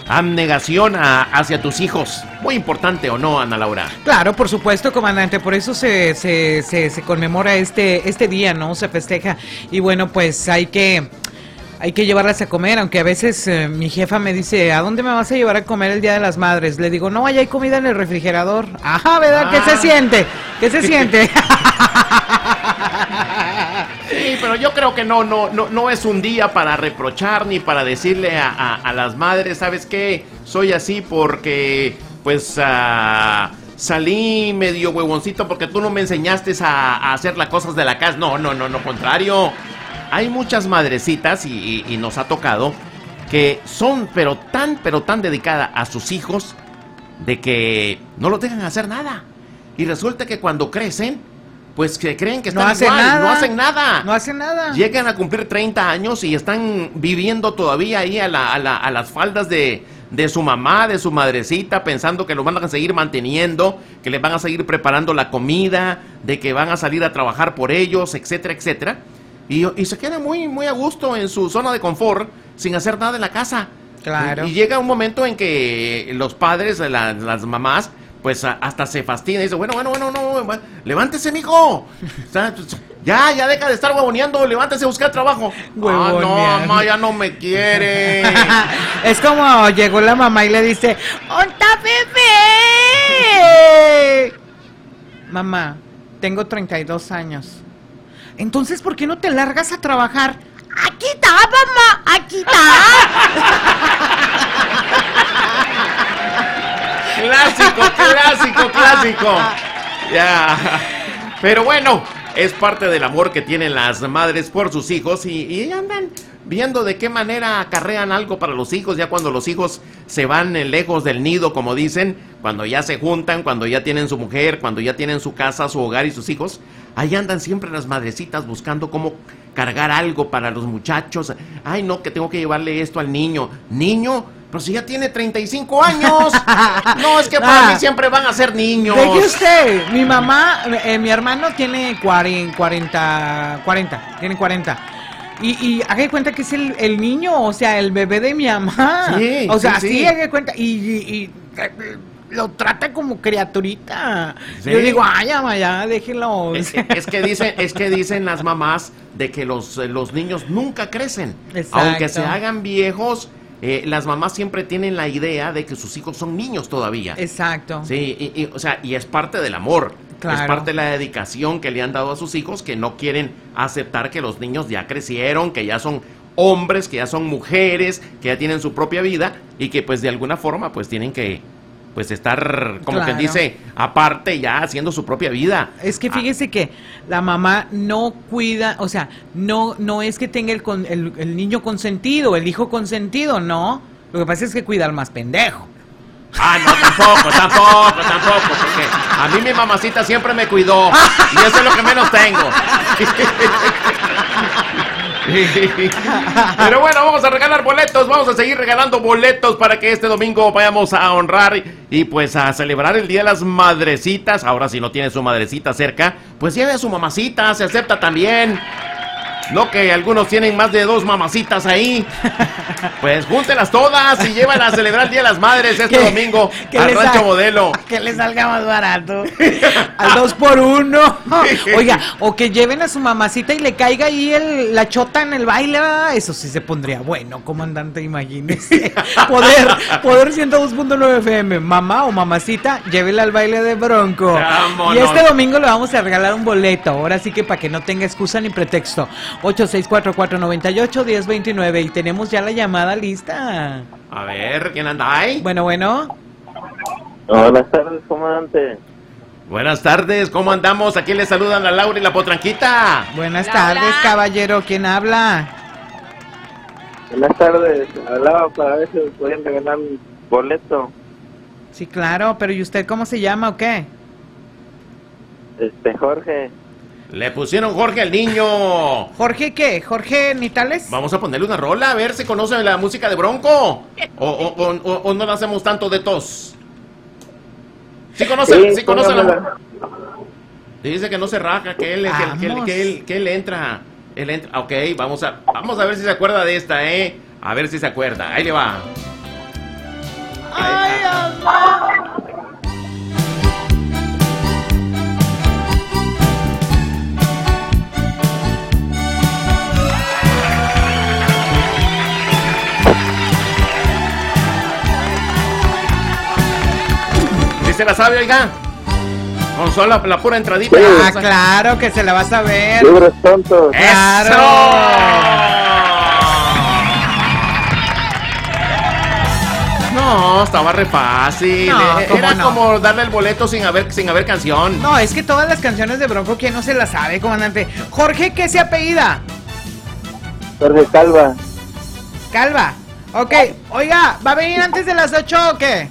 abnegación a- hacia tus hijos. Muy importante o no, Ana Laura. Claro, por supuesto, comandante, por eso se, se, se, se conmemora este, este día, ¿no? Se festeja. Y bueno, pues hay que, hay que llevarlas a comer, aunque a veces eh, mi jefa me dice, ¿a dónde me vas a llevar a comer el Día de las Madres? Le digo, no, allá hay comida en el refrigerador. Ajá, ¿verdad? ¿Qué Ah. se siente? ¿Qué se siente? Yo creo que no, no, no, no es un día para reprochar ni para decirle a, a- las madres, ¿sabes qué? Soy así porque, pues, ah, salí medio huevoncito porque tú no me enseñaste a, hacer las cosas de la casa. No, no, no, no, contrario. Hay muchas madrecitas y, nos ha tocado que son, pero tan, pero tan dedicadas a sus hijos de que no los dejan hacer nada. Y resulta que cuando crecen, pues que creen que No están hacen igual, nada. no hacen nada. No hacen nada. Llegan a cumplir 30 años y están viviendo todavía ahí a, la- a la- a las faldas de, de su mamá, de su madrecita, pensando que lo van a seguir manteniendo, que les van a seguir preparando la comida, de que van a salir a trabajar por ellos, etcétera, etcétera. Y, y se quedan muy, muy a gusto en su zona de confort, sin hacer nada en la casa. Claro. Y llega un momento en que los padres, la- las mamás, pues hasta se fastidian y dicen, bueno, bueno, bueno, no, levántese, mijo. Pues, Ya, ya deja de estar huevoneando, levántese a buscar trabajo. Ah, no, mamá, ya no me quiere. es como llegó la mamá y le dice, ¡Onta bebé! Mamá, tengo 32 años. Entonces, ¿por qué no te largas a trabajar? Aquí está, mamá, aquí clásico, clásico, clásico. Ya. Pero bueno, es parte del amor que tienen las madres por sus hijos y, y andan viendo de qué manera acarrean algo para los hijos, ya cuando los hijos se van eh, lejos del nido, como dicen, cuando ya se juntan, cuando ya tienen su mujer, cuando ya tienen su casa, su hogar y sus hijos, ahí andan siempre las madrecitas buscando cómo cargar algo para los muchachos. Ay, no, que tengo que llevarle esto al niño. Niño, pero si ya tiene 35 años. No, es que para Ah. mí siempre van a ser niños. Deje usted, mi mamá, eh, mi hermano tiene 40, 40, 40, tiene 40. Y, y haga cuenta que es el, el niño, o sea, el bebé de mi mamá. Sí, o sea, sí, haga cuenta. Y, y- y, eh, lo trata como criaturita. Yo digo, ay, mamá, ya, déjelo. Es, es que dicen, es que dicen las mamás de que los, eh, los niños nunca crecen. Exacto. Aunque se hagan viejos, eh, las mamás siempre tienen la idea de que sus hijos son niños todavía. Exacto. Sí, y, y, o sea, y es parte del amor. Claro. Es parte de la dedicación que le han dado a sus hijos que no quieren aceptar que los niños ya crecieron, que ya son hombres, que ya son mujeres, que ya tienen su propia vida y que pues de alguna forma pues tienen que pues estar como Claro. quien dice aparte ya haciendo su propia vida. Es que fíjese que la mamá no cuida, o sea, no, no es que tenga el, con- el, el niño consentido, el hijo consentido, no. Lo que pasa es que cuida al más pendejo. Ah, no, tampoco, tampoco, tampoco, porque a mí mi mamacita siempre me cuidó y eso es lo que menos tengo. Pero bueno, vamos a regalar boletos, vamos a seguir regalando boletos para que este domingo vayamos a honrar y pues a celebrar el Día de las Madrecitas. Ahora si no tiene su madrecita cerca, pues lleve a su mamacita, se acepta también. No que algunos tienen más de dos mamacitas ahí. Pues júntelas todas y llévanlas a celebrar el Día de las Madres este domingo que al Rancho Modelo. Que le salga más barato. Al dos por uno. Oiga, o que lleven a su mamacita y le caiga ahí el, la chota en el baile. ¿verdad? Eso sí se pondría bueno, comandante, imagínese. Poder, poder 102.9 FM. Mamá o mamacita, llévela al baile de Bronco. Vámonos. Y este domingo le vamos a regalar un boleto. Ahora sí que para que no tenga excusa ni pretexto. 8644981029. Y tenemos ya la llamada lista. A ver, ¿quién anda ahí? Bueno, bueno. Buenas tardes, comandante. Buenas tardes, ¿cómo andamos? Aquí le saludan a Laura y la potranquita. Buenas tardes, caballero. ¿Quién habla? Buenas tardes. Hablaba para ver si podían regalar un boleto. Sí, claro, pero ¿y usted cómo se llama o qué? Este, Jorge. Le pusieron Jorge al niño. ¿Jorge qué? ¿Jorge Nitales? Vamos a ponerle una rola, a ver si conoce la música de Bronco. O, o- o- o- o no la hacemos tanto de tos. Sí conoce, sí, conoce la póngamela. Dice que no se raja, que él, que, que- que- él, que él entra. Él entra. Ok, vamos a, vamos a ver si se acuerda de esta, ¿eh? A ver si se acuerda. Ahí le va. ¡Ay, mamá! Se la sabe, oiga? Con solo la, la pura entradita. Ah, claro que se la vas a ver. Libros tontos. No, estaba re fácil. No, Eh, ¿cómo Era no? como darle el boleto sin haber, sin haber canción. No, es que todas las canciones de Bronco, ¿quién no se las sabe, comandante? Jorge, ¿qué se apellida? Jorge Calva. Calva. Ok, oiga, ¿va a venir antes de las 8 o qué?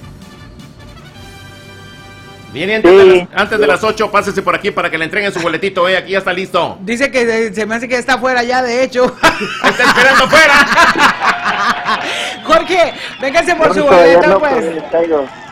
Viene antes, de las, antes de las 8, pásese por aquí para que le entreguen su boletito, eh. Aquí ya está listo. Dice que eh, se me hace que está afuera ya, de hecho. Está esperando afuera. Jorge, véngase por su boleto, no, pues.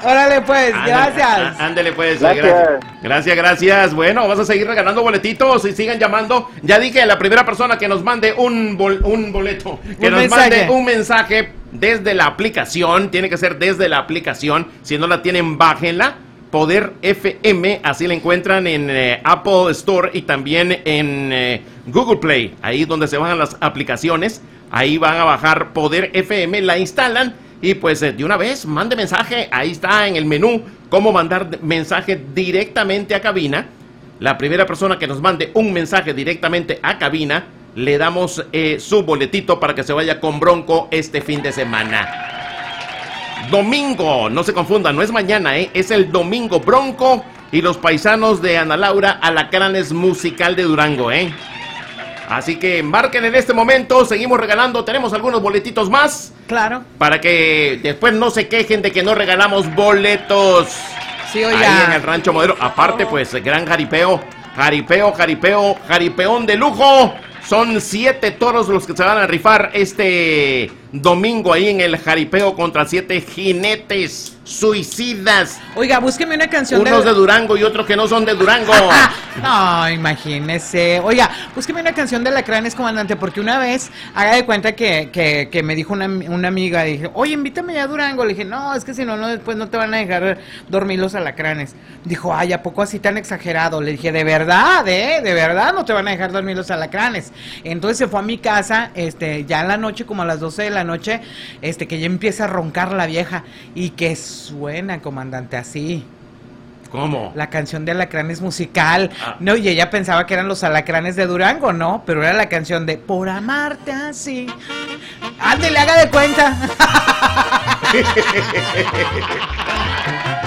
Órale, pues, Ándale, gracias. Ándele pues. Gracias. Gracias. gracias, gracias. Bueno, vas a seguir regalando boletitos y sigan llamando. Ya dije, la primera persona que nos mande un, bol- un boleto, que Un nos mensaje. mande un mensaje desde la aplicación, tiene que ser desde la aplicación. Si no la tienen, bájenla. Poder FM, así la encuentran en eh, Apple Store y también en eh, Google Play, ahí donde se bajan las aplicaciones. Ahí van a bajar Poder FM, la instalan y pues eh, de una vez mande mensaje. Ahí está en el menú cómo mandar mensaje directamente a cabina. La primera persona que nos mande un mensaje directamente a cabina, le damos su boletito para que se vaya con Bronco este fin de semana. Domingo, no se confundan, no es mañana, ¿eh? es el domingo Bronco y los paisanos de Ana Laura Alacranes Musical de Durango, ¿eh? Así que marquen en este momento, seguimos regalando, tenemos algunos boletitos más Claro. para que después no se quejen de que no regalamos boletos. Sí, Ahí oiga. en el Rancho Modelo. Aparte, pues, gran jaripeo. Jaripeo, jaripeo, jaripeón de lujo. Son siete toros los que se van a rifar este domingo ahí en el jaripeo contra siete jinetes suicidas. Oiga, búsqueme una canción Unos de Durango y otros que no son de Durango. No, imagínese. Oiga, búsqueme una canción de Lacranes, comandante, porque una vez, haga de cuenta que, que, que me dijo una, una amiga, dije, oye, invítame ya a Durango. Le dije, no, es que si no, no, después no te van a dejar dormir los alacranes. Dijo, ay, ¿a poco así tan exagerado? Le dije, de verdad, ¿eh? De verdad no te van a dejar dormir los alacranes. Entonces se fue a mi casa, este, ya en la noche, como a las 12 de la la noche, este, que ya empieza a roncar la vieja y que suena, comandante, así. ¿Cómo? La canción de Alacranes musical. Ah. No, y ella pensaba que eran los Alacranes de Durango, ¿no? Pero era la canción de Por amarte así. Ándele, haga de cuenta.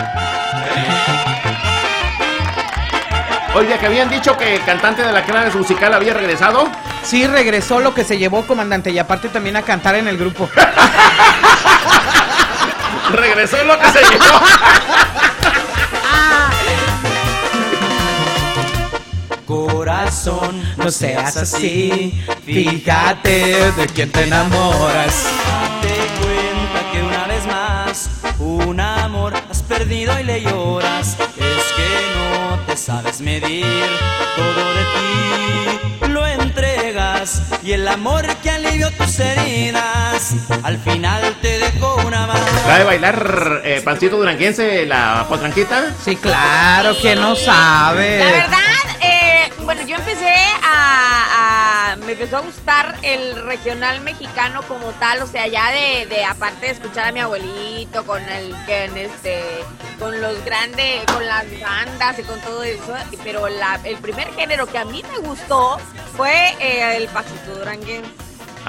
Oye, que habían dicho que el cantante de la Cranes musical había regresado. Sí, regresó lo que se llevó, comandante, y aparte también a cantar en el grupo. Regresó lo que se llevó. Corazón, no seas así. Fíjate de quién te enamoras. Date cuenta que una vez más un amor has perdido y le lloras. Sabes medir todo de ti. Lo entregas y el amor que alivió tus heridas al final te dejó una más. ¿Sabe bailar eh, pancito duranguense la potranquita? Sí, claro, que no sabe. La verdad, eh, bueno, yo empecé a, a- Me empezó a gustar el regional mexicano como tal, o sea, ya de, de aparte de escuchar a mi abuelito con el que este con los grandes, con las bandas y con todo eso, pero la- el primer género que a mí me gustó fue eh, el pasito duranguense.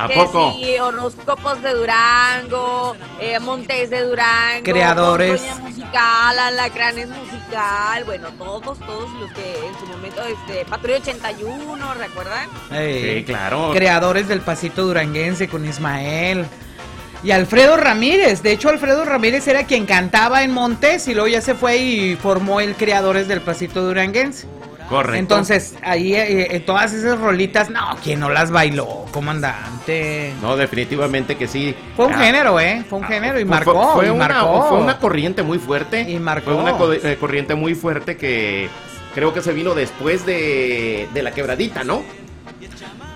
¿A Que poco? sí, horóscopos de Durango, eh, Montes de Durango, Creadores. Musical, Alacranes musical, bueno, todos, todos los que en su momento, este, Patrulla 81, ¿recuerdan? Sí, claro. Creadores del pasito duranguense con Ismael. Y Alfredo Ramírez. De hecho, Alfredo Ramírez era quien cantaba en Montes y luego ya se fue y formó el Creadores del pasito duranguense. Correcto. Entonces, ahí eh, eh, todas esas rolitas, no, ¿quién no las bailó, comandante? No, definitivamente que sí. Fue un Ah, género, ¿eh? Fue un género y fue- marcó. Fue, y una, marcó. fue una corriente muy fuerte. Y marcó. Fue una co- eh, corriente muy fuerte que creo que se vino después de, de la quebradita, ¿no?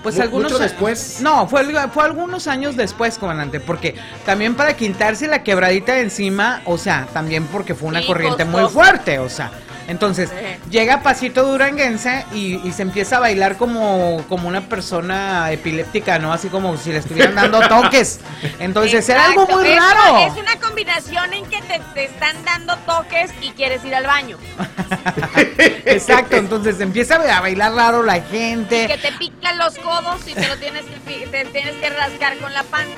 Pues algunos mucho después. No, fue, fue algunos años después, comandante, porque también para quitarse la quebradita de encima, o sea, también porque fue una Sí, corriente muy fuerte, o sea. Entonces, Sí. llega Pasito Duranguense y, y se empieza a bailar como, como una persona epiléptica, ¿no? Así como si le estuvieran dando toques. Entonces, era algo muy raro. Es una combinación en que te, te están dando toques y quieres ir al baño. Exacto, entonces empieza a bailar raro la gente. Que te pican los codos y te lo tienes que, te tienes que rascar con la panza.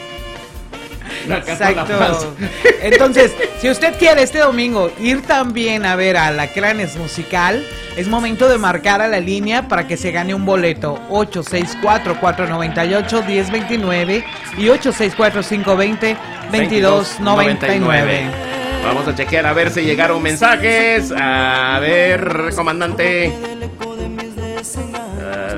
Exacto. Entonces, si usted quiere este domingo ir también a ver a Lacranes Musical, es momento de marcar a la línea para que se gane un boleto 864-498-1029 y 864-520-2299. Vamos a chequear a ver si llegaron mensajes. A ver, comandante.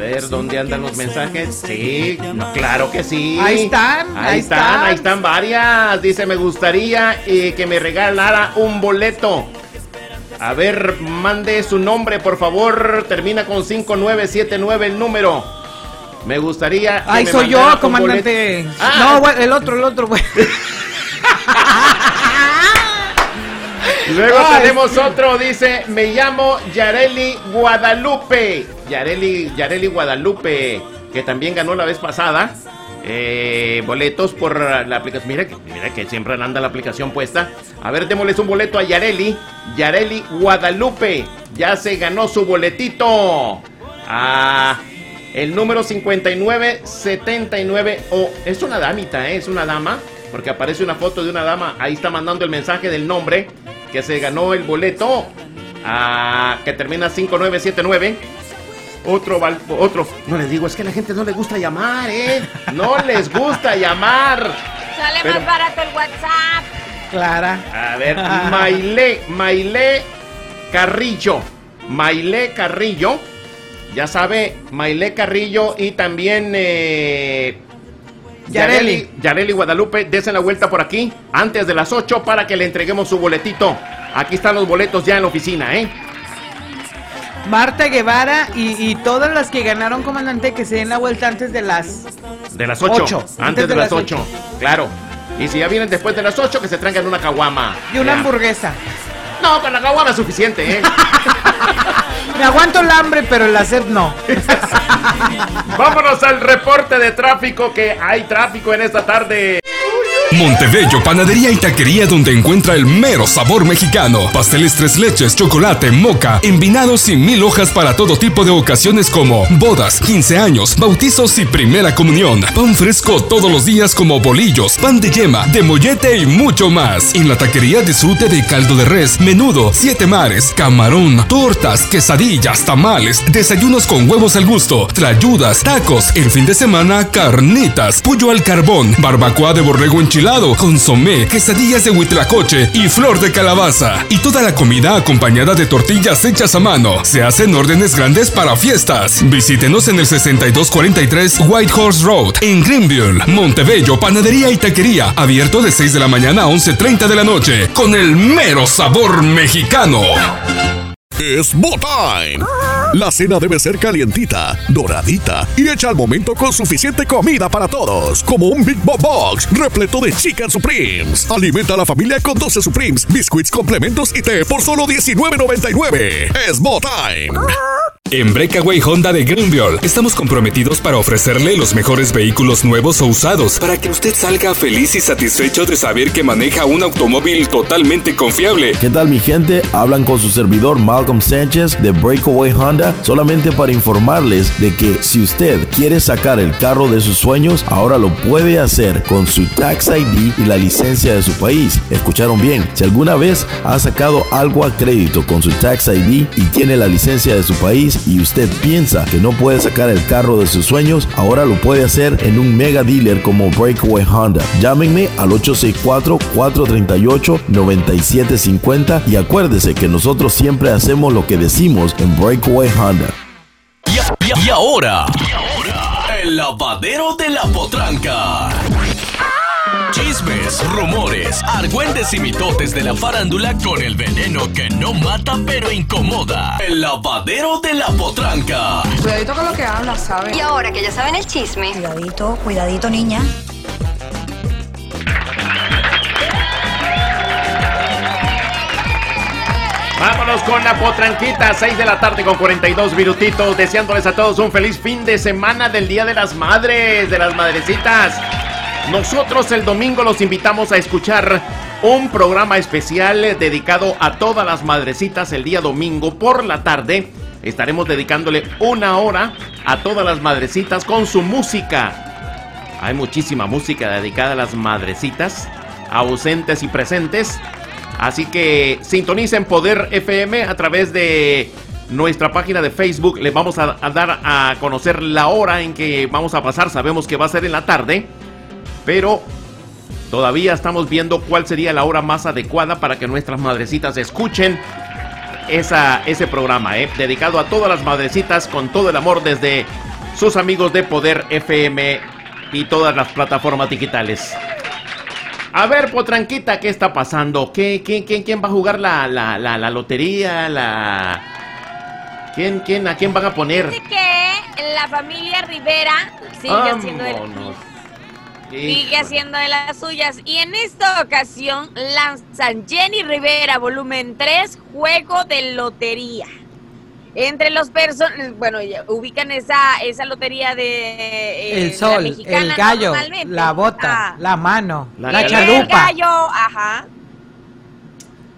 A ver, ¿dónde andan los mensajes? Sí, no, claro que sí. Ahí están, Ahí, ahí están, están. ahí están varias. Dice, me gustaría eh, que me regalara un boleto. A ver, mande su nombre, por favor. Termina con 5979 el número. Me gustaría. Ay, me soy yo, comandante. boleto. Ah, No, el otro, el otro, güey. Luego Ay, tenemos otro, dice, me llamo Yareli Guadalupe. Yareli, Yareli Guadalupe, que también ganó la vez pasada. eh, boletos por la aplicación. Mira que, mira que siempre anda la aplicación puesta. A ver, démosles un boleto a Yareli. Yareli Guadalupe. Ya se ganó su boletito. Ah, el número 5979. Oh, es una damita, ¿eh? Es una dama. Porque aparece una foto de una dama. Ahí está mandando el mensaje del nombre. Que se ganó el boleto. Ah, que termina 5979. Otro, val- otro. No les digo, es que a la gente no le gusta llamar, ¿eh? No les gusta llamar. Sale Pero- más barato el WhatsApp. Clara. A ver, Maile, Maile Carrillo. Maile Carrillo. Ya sabe, Maile Carrillo y también eh, Yareli. Yareli Guadalupe. Desen la vuelta por aquí antes de las 8 para que le entreguemos su boletito. Aquí están los boletos ya en la oficina, ¿eh? Marta Guevara y, y todas las que ganaron, comandante, que se den la vuelta antes de las De las 8. Ocho, Antes, de, las 8. Claro. Y si ya vienen después de las 8, que se traigan una caguama. y una Ya. hamburguesa. No, con la caguama es suficiente, ¿eh? Me aguanto el hambre, pero el sed no. Vámonos al reporte de tráfico, que hay tráfico en esta tarde. Montebello, panadería y taquería donde encuentra el mero sabor mexicano. Pasteles tres leches, chocolate, moca, envinados y mil hojas para todo tipo de ocasiones como bodas, 15 años, bautizos y primera comunión. Pan fresco todos los días como bolillos, pan de yema, de mollete y mucho más. En la taquería disfrute de caldo de res, menudo, siete mares, camarón, tortas, quesadillas, tamales, desayunos con huevos al gusto, trayudas, tacos, el fin de semana, carnitas, pollo al carbón, barbacoa de borrego consomé, quesadillas de huitlacoche y flor de calabaza. Y toda la comida acompañada de tortillas hechas a mano. Se hacen órdenes grandes para fiestas. Visítenos en el 6243 White Horse Road, en Greenville, Montebello, Panadería y Taquería. Abierto de 6 de la mañana a 11.30 de la noche. Con el mero sabor mexicano. Es Botime. La cena debe ser calientita, doradita y hecha al momento con suficiente comida para todos, como un Big Bob Box repleto de Chicken Supremes. Alimenta a la familia con 12 Supremes, biscuits, complementos y té por solo $19.99. Es Botime. En Breakaway Honda de Greenville estamos comprometidos para ofrecerle los mejores vehículos nuevos o usados para que usted salga feliz y satisfecho de saber que maneja un automóvil totalmente confiable. ¿Qué tal mi gente? Hablan con su servidor Malcolm Sánchez de Breakaway Honda solamente para informarles de que si usted quiere sacar el carro de sus sueños, ahora lo puede hacer con su Tax ID y la licencia de su país. Escucharon bien, si alguna vez ha sacado algo a crédito con su Tax ID y tiene la licencia de su país, y usted piensa que no puede sacar el carro de sus sueños, ahora lo puede hacer en un mega dealer como Breakaway Honda. Llámenme al 864-438-9750 y acuérdese que nosotros siempre hacemos lo que decimos en Breakaway Honda. Y, ahora, el lavadero de la potranca. Chismes, rumores, argüentes y mitotes de la farándula con el veneno que no mata pero incomoda. El lavadero de la potranca. Cuidadito con lo que hablas, ¿sabes? Y ahora que ya saben el chisme. Cuidadito, cuidadito, niña. Vámonos con la potranquita, 6 de la tarde con 42 minutitos, deseándoles a todos un feliz fin de semana del Día de las Madres, de las Madrecitas. Nosotros el domingo los invitamos a escuchar un programa especial dedicado a todas las madrecitas el día domingo por la tarde. Estaremos dedicándole una hora a todas las madrecitas con su música. Hay muchísima música dedicada a las madrecitas, ausentes y presentes. Así que sintonicen Poder FM a través de nuestra página de Facebook. Les vamos a, a dar a conocer la hora en que vamos a pasar. Sabemos que va a ser en la tarde, pero todavía estamos viendo cuál sería la hora más adecuada para que nuestras madrecitas escuchen esa, ese programa, ¿eh? dedicado a todas las madrecitas con todo el amor desde sus amigos de Poder FM y todas las plataformas digitales. A ver, Potranquita, ¿qué está pasando? ¿Qué, quién, quién, quién va a jugar la, la, la, la lotería? La... ¿Quién, quién, ¿A quién van a poner? Dice que la familia Rivera sigue haciendo de, Vámonos. Sigue haciendo de las suyas. Y en esta ocasión lanzan Jenny Rivera, volumen 3, juego de lotería. Entre los personajes, bueno, ya ubican esa, esa lotería de eh, El la sol, mexicana el gallo, la bota, Ah, la mano, La la, gallo. el chalupa. gallo, ajá.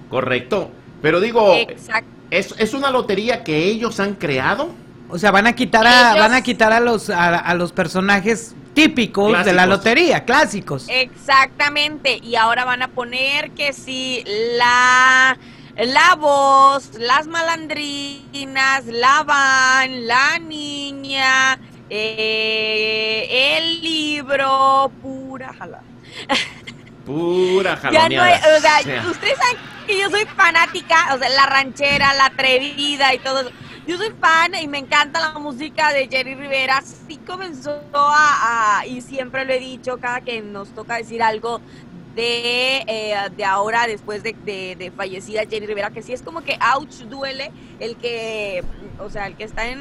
Correcto. Pero digo, Exacto. ¿es, ¿es una lotería que ellos han creado? O sea, van a quitar a, Ellos- van a quitar a los a, a los personajes típicos de la lotería, clásicos. Exactamente, y ahora van a poner que si la la voz, las malandrinas, la van, la niña, eh, el libro, pura jala. Pura Ya no hay, jaloneada. o sea, O sea, ustedes saben que yo soy fanática, o sea, la ranchera, la atrevida y todo eso. Yo soy fan y me encanta la música de Jerry Rivera. Sí comenzó a, y siempre lo he dicho, cada que nos toca decir algo de, eh, de ahora, después de, de- de fallecida Jerry Rivera, que sí es como que, ouch, duele el que, o sea, el que está en,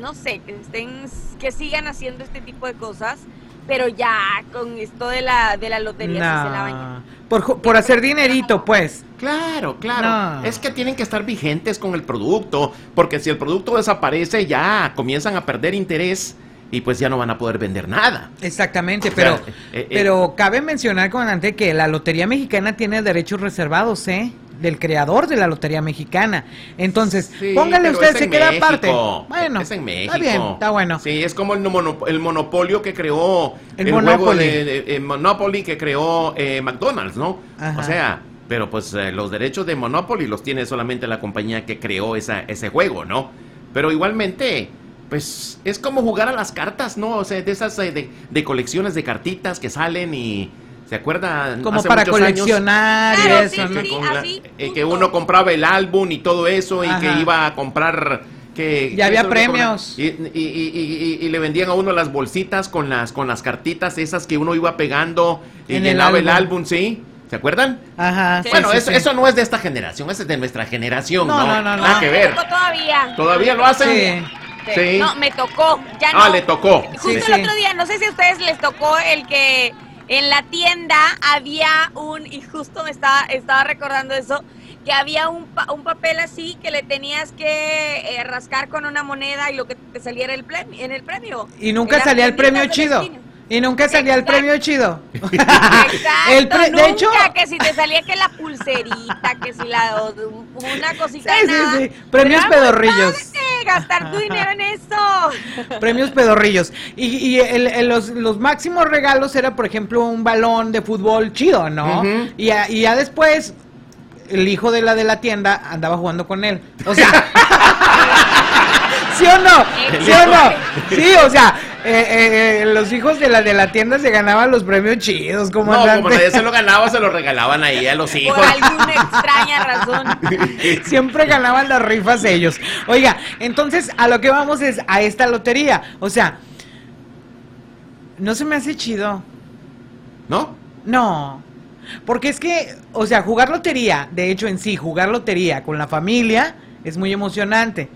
no sé, que estén, que sigan haciendo este tipo de cosas. Pero ya con esto de la, de la lotería sí se la bañan. Nah. Por, ju- por hacer dinerito, pues. Claro, claro. No. Es que tienen que estar vigentes con el producto, porque si el producto desaparece ya comienzan a perder interés y pues ya no van a poder vender nada. Exactamente, O pero, sea, eh, eh, pero cabe mencionar, comandante, que la Lotería Mexicana tiene derechos reservados, ¿eh? Del creador de la Lotería Mexicana. Entonces, Sí, póngale usted, se queda México. aparte. Bueno, es en México. está bien, está bueno. Sí, es como el, mono- el monopolio que creó El el, juego Monopoly. de, de- eh, Monopoly que creó eh, McDonald's, ¿no? Ajá. O sea, pero pues eh, los derechos de Monopoly los tiene solamente la compañía que creó esa, ese juego, ¿no? Pero igualmente, pues es como jugar a las cartas, ¿no? O sea, de esas de, de colecciones de cartitas que salen y ¿se acuerdan? Como Hace para muchos años? coleccionar y Claro, eso, sí, ¿no? sí, con la- así, eh, que uno compraba el álbum y todo eso y Ajá. que iba a comprar que Ya había que premios. Y, y- y- y- y le vendían a uno las bolsitas con las con las cartitas esas que uno iba pegando y En llenaba el álbum. álbum, ¿sí? ¿Se acuerdan? Ajá. sí, bueno, sí, eso, sí. eso no es de esta generación, eso es de nuestra generación, No, ¿no? no, no, no. Nada que ver. Todavía. ¿Todavía lo hacen? Sí. Sí. No, me tocó. Ya Ah, no. le tocó. Justo Sí, el sí. otro día, no sé si a ustedes les tocó el que en la tienda había un, y justo me estaba, estaba recordando eso, que había un, un papel así que le tenías que eh, rascar con una moneda y lo que te saliera el premio, en el premio. Y nunca Era salía el premio chido. destino. Y nunca salía el premio chido. Exacto, El pre- de nunca, hecho- que si te salía que la pulserita, que si la una cosita Sí, sí, nada. sí. Premios Pero pedorrillos. gastar tu dinero en eso. Premios pedorrillos. Y, y el- el- los, los máximos regalos era, por ejemplo, un balón de fútbol chido, ¿no? Y, ya, y ya después, el hijo de la de la tienda andaba jugando con él. O sea. ¿Sí o no? ¿Sí o no? Sí, o sea, eh, eh, eh, los hijos de la de la tienda se ganaban los premios chidos, No, comandante. como nadie se lo ganaba, se lo regalaban ahí a los hijos. Por alguna extraña razón. Siempre ganaban las rifas ellos. Oiga, entonces a lo que vamos es a esta lotería. O sea, no se me hace chido. ¿No? No. Porque es que, o sea, jugar lotería, de hecho en sí, jugar lotería con la familia es muy emocionante.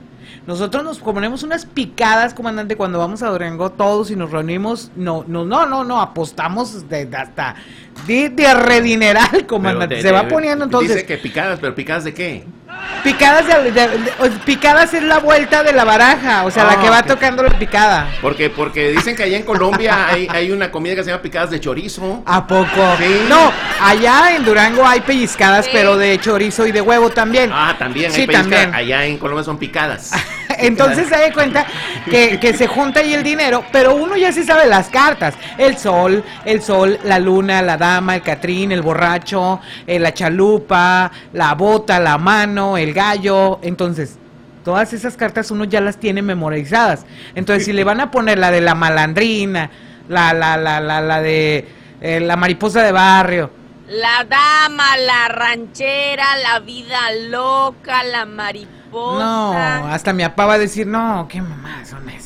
Nosotros nos ponemos unas picadas, comandante, cuando vamos a Durango todos y nos reunimos. No, no, no, no, no, apostamos de, de hasta de, de redineral, comandante. Se va poniendo entonces. Dice que picadas, pero picadas de qué? Picadas, de, de- de- o- picadas es la vuelta de la baraja, o sea, la Ah, que va tocando la picada. Porque, porque dicen que allá en Colombia hay, hay una comida que se llama picadas de chorizo. ¿A poco? Sí. No, allá en Durango hay pellizcadas, Sí. pero de chorizo y de huevo también. Ah, también hay Sí, también. Allá en Colombia son picadas. Entonces se da cuenta que, que se junta ahí el dinero, pero uno ya se sabe las cartas. El sol, el sol, la luna, la dama, el catrín, el borracho, eh, la chalupa, la bota, la mano, el gallo. Entonces, todas esas cartas uno ya las tiene memorizadas. Entonces, si le van a poner la de la malandrina, la, la, la, la, la de eh, la mariposa de barrio, La dama, la ranchera, la vida loca, la mariposa. No, hasta mi papá va a decir, no, qué mamá son esas.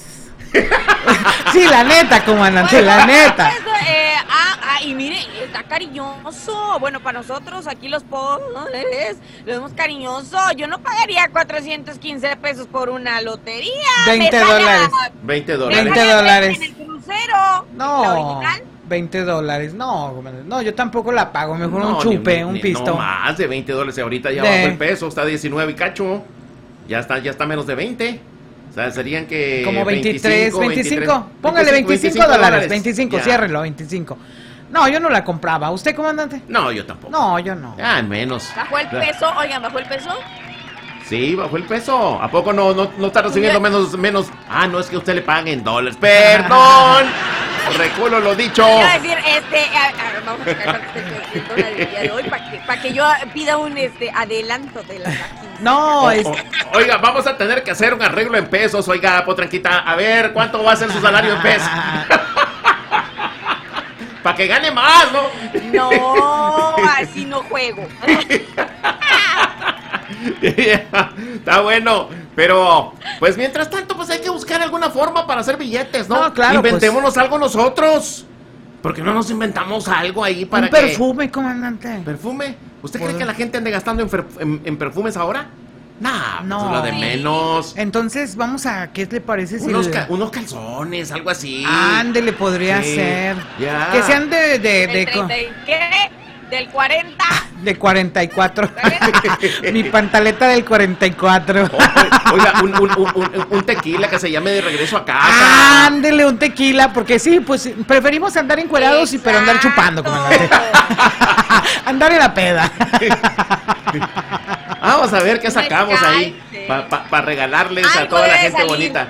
Sí, la neta, comandante, la neta. Pues, eh, ah, ah, y mire, está cariñoso. Bueno, para nosotros aquí los pobres lo vemos cariñoso. Yo no pagaría 415 pesos por una lotería. 20 Me sale a- dólares. 20 me dólares. 20 sale a dólares. En el crucero. La No, original. 20 dólares, no. No, yo tampoco la pago, mejor No, un chupe, ni- un ni- pisto. No más de 20 dólares. Ahorita ya De- bajó el peso, está 19 y cacho. Ya está, ya está menos de 20. O sea, serían que. Como 23, 25, 23, póngale 25, dólares, 25, Ya. ciérrelo, 25. No, yo no la compraba. ¿Usted, comandante? No, yo tampoco. No, yo no. Ah, menos. Bajó el peso, oigan, bajó el peso. Sí, bajó el peso. ¿A poco no, no, no está recibiendo menos, menos? Ah, no, es que usted le pague en dólares. ¡Perdón! Reculo lo dicho. Iba a decir, este, a- a- vamos a sacar el dólar el día de hoy para que, pa' que yo pida un este adelanto de la No, O- es... o- oiga, vamos a tener que hacer un arreglo en pesos. Oiga, potranquita, a ver cuánto va a ser su salario en pesos. Para que gane más, ¿no? No, así no juego. Está bueno, pero pues mientras tanto, pues hay que buscar alguna forma para hacer billetes, ¿no? No, claro, pues. Inventémonos algo nosotros. ¿Por qué no nos inventamos algo ahí para un que- perfume, comandante. ¿Perfume? ¿Usted cree Pues- que la gente ande gastando en, fer- en- en perfumes ahora? Nah, pues No. es lo de menos. Entonces, vamos a, ¿qué le parece si... Unos, le- ca- unos calzones, algo así. Ándele, podría Sí, ser. ya. Que sean de... de, de El co- 30 y- ¿Qué? Del 40. De 44. Mi pantaleta del 44. Oiga, un, un- un- un- un tequila que se llame de regreso a casa. Ándele un tequila, porque sí, pues preferimos andar encuerados y pero andar chupando, comandante. andar en la peda. Vamos a ver qué sacamos ahí para regalarles a toda la gente salir. bonita.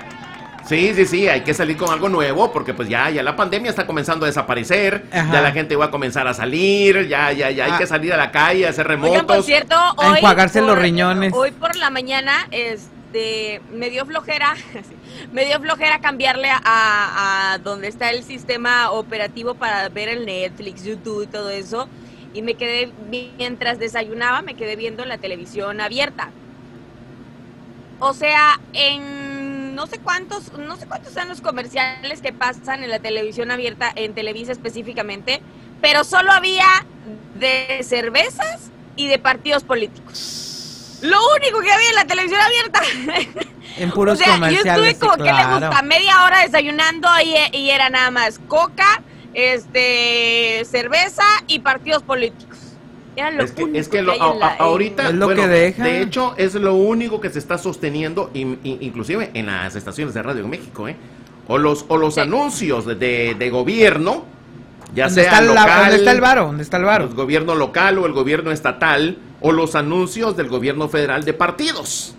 Sí, sí, sí, hay que salir con algo nuevo porque pues ya, ya la pandemia está comenzando a desaparecer, Ajá. ya la gente va a comenzar a salir, ya, ya, ya hay Ah. que salir a la calle, a hacer remotos. Oigan, por cierto, A hoy. enjuagarse los por- riñones. Hoy por la mañana, este. Me dio flojera. Me dio flojera cambiarle a, a donde está el sistema operativo para ver el Netflix, YouTube y todo eso. Y me quedé, mientras desayunaba, me quedé viendo la televisión abierta. O sea, en no sé cuántos, no sé cuántos sean los comerciales que pasan en la televisión abierta, en Televisa específicamente, pero solo había de cervezas y de partidos políticos. Lo único que había en la televisión abierta. En puros o sea, yo estuve como que le gusta media hora desayunando y, y era nada más coca, este, cerveza y partidos políticos. Era lo Es que, único es que lo- hay en a- la- a- ahorita, Es lo bueno, que deja. de hecho, es lo único que se está sosteniendo, in- in- inclusive en las estaciones de radio en México, ¿eh? O los, o los anuncios de, de- de gobierno, ya ¿Dónde sea está, el, local, ¿Dónde está el varo? ¿Dónde está el varo? el gobierno local o el gobierno estatal, o los anuncios del gobierno federal de partidos.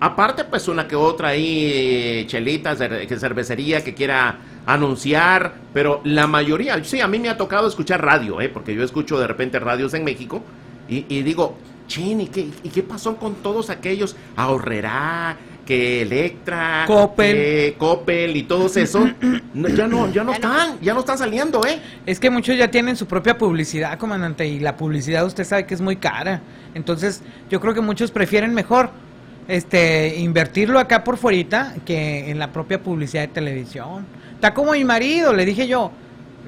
Aparte, pues una que otra ahí, eh, chelita, cer- que cervecería que quiera anunciar, pero la mayoría, sí, a mí me ha tocado escuchar radio, ¿eh? porque yo escucho de repente radios en México y, y digo, chin, ¿y qué, ¿y qué pasó con todos aquellos? Ahorrerá, que Electra, Coppel. que Coppel y todos esos, no, ya no, ya no están, ya no están saliendo, ¿eh? Es que muchos ya tienen su propia publicidad, comandante, y la publicidad usted sabe que es muy cara. Entonces, yo creo que muchos prefieren mejor este invertirlo acá por fuerita que en la propia publicidad de televisión. Está como mi marido, le dije yo.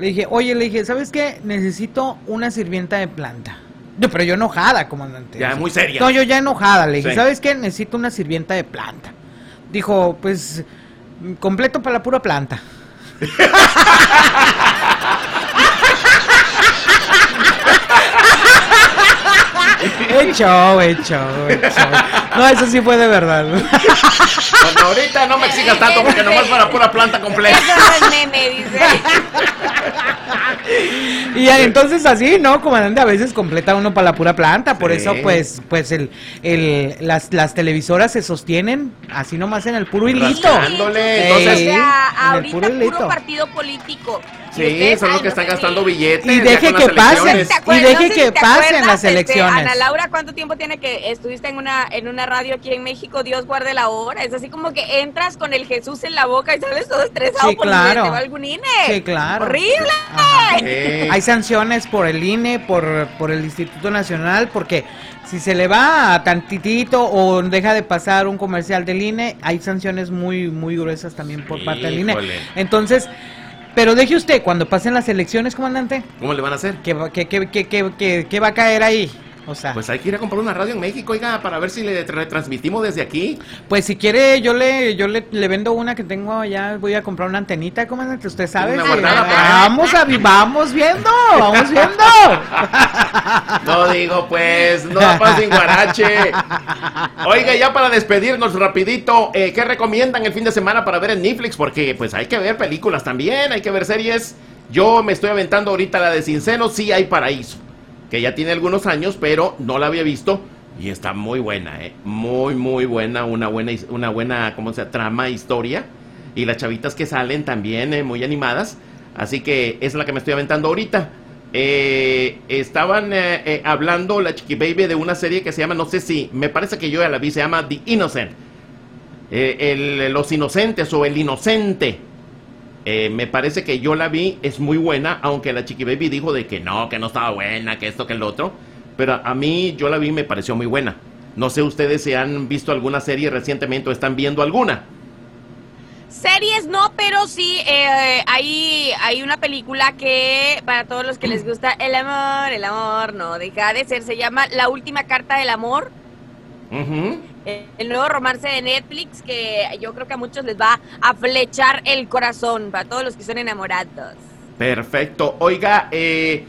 Le dije, oye, le dije, ¿sabes qué? Necesito una sirvienta de planta. No, pero yo enojada, comandante. Ya, muy seria. No, yo ya enojada. Le dije, Sí. ¿sabes qué? Necesito una sirvienta de planta. Dijo, pues, completo para la pura planta. Hecho, hecho, hecho. No, eso sí fue de verdad. Bueno, ahorita no me exijas tanto porque nomás para pura planta completa. Eso no es meme, dice. Y entonces así, ¿no? Comandante, a veces completa uno para la pura planta. Por Sí. eso, pues, pues el, el, las, las televisoras se sostienen así nomás en el puro hilito. Rascándole, Ey, o entonces- en sea, el ahorita puro puro, partido político. Sí, son los que están gastando billetes. Y deje que pasen. Y deje que pasen las este, elecciones. Ana Laura, ¿cuánto tiempo tiene que estuviste en una en una radio aquí en México? Dios guarde la hora. Es así como que entras con el Jesús en la boca y sales todo estresado Sí, claro. te va algún INE. Sí, claro. ¡Horrible! Sí. Hay sanciones por el INE, por, por el Instituto Nacional, porque si se le va a tantitito o deja de pasar un comercial del INE, hay sanciones muy, muy gruesas también por parte del INE. Entonces, pero deje usted, cuando pasen las elecciones, comandante, ¿Cómo le van a hacer? ¿qué, va- qué, qué, qué, qué, qué- qué va a caer ahí? O sea, Pues hay que ir a comprar una radio en México, oiga, para ver si le retransmitimos desde aquí. pues si quiere, yo le yo le, le vendo una que tengo allá, voy a comprar una antenita, comandante, usted sabe. Una guardada vamos a vamos viendo, vamos viendo. No digo, pues, no pasa sin guarache. Oiga, ya para despedirnos rapidito, eh, ¿qué recomiendan el fin de semana para ver en Netflix? Porque pues hay que ver películas también, hay que ver series. Yo me estoy aventando ahorita la de Sincero, sí hay paraíso. Que ya tiene algunos años, pero no la había visto. Y está muy buena, eh. Muy, muy buena. Una buena, una buena, ¿cómo se? Trama, historia. Y las chavitas que salen también, eh, muy animadas. Así que es la que me estoy aventando ahorita. Eh, estaban eh, hablando la Chiqui Baby de una serie que se llama, no sé si, me parece que yo ya la vi, se llama The Innocent. Los inocentes o el inocente. Eh, me parece que yo la vi, es muy buena, aunque la Chiqui Baby dijo de que no, que no estaba buena, que esto, que el otro. Pero a mí yo la vi y me pareció muy buena. No sé ustedes si han visto alguna serie recientemente o están viendo alguna. Series no, pero sí eh, hay, hay una película que para todos los que les gusta el amor, el amor no deja de ser, se llama La última carta del amor. El nuevo romance de Netflix que yo creo que a muchos les va a flechar el corazón para todos los que son enamorados. Perfecto. Oiga, eh,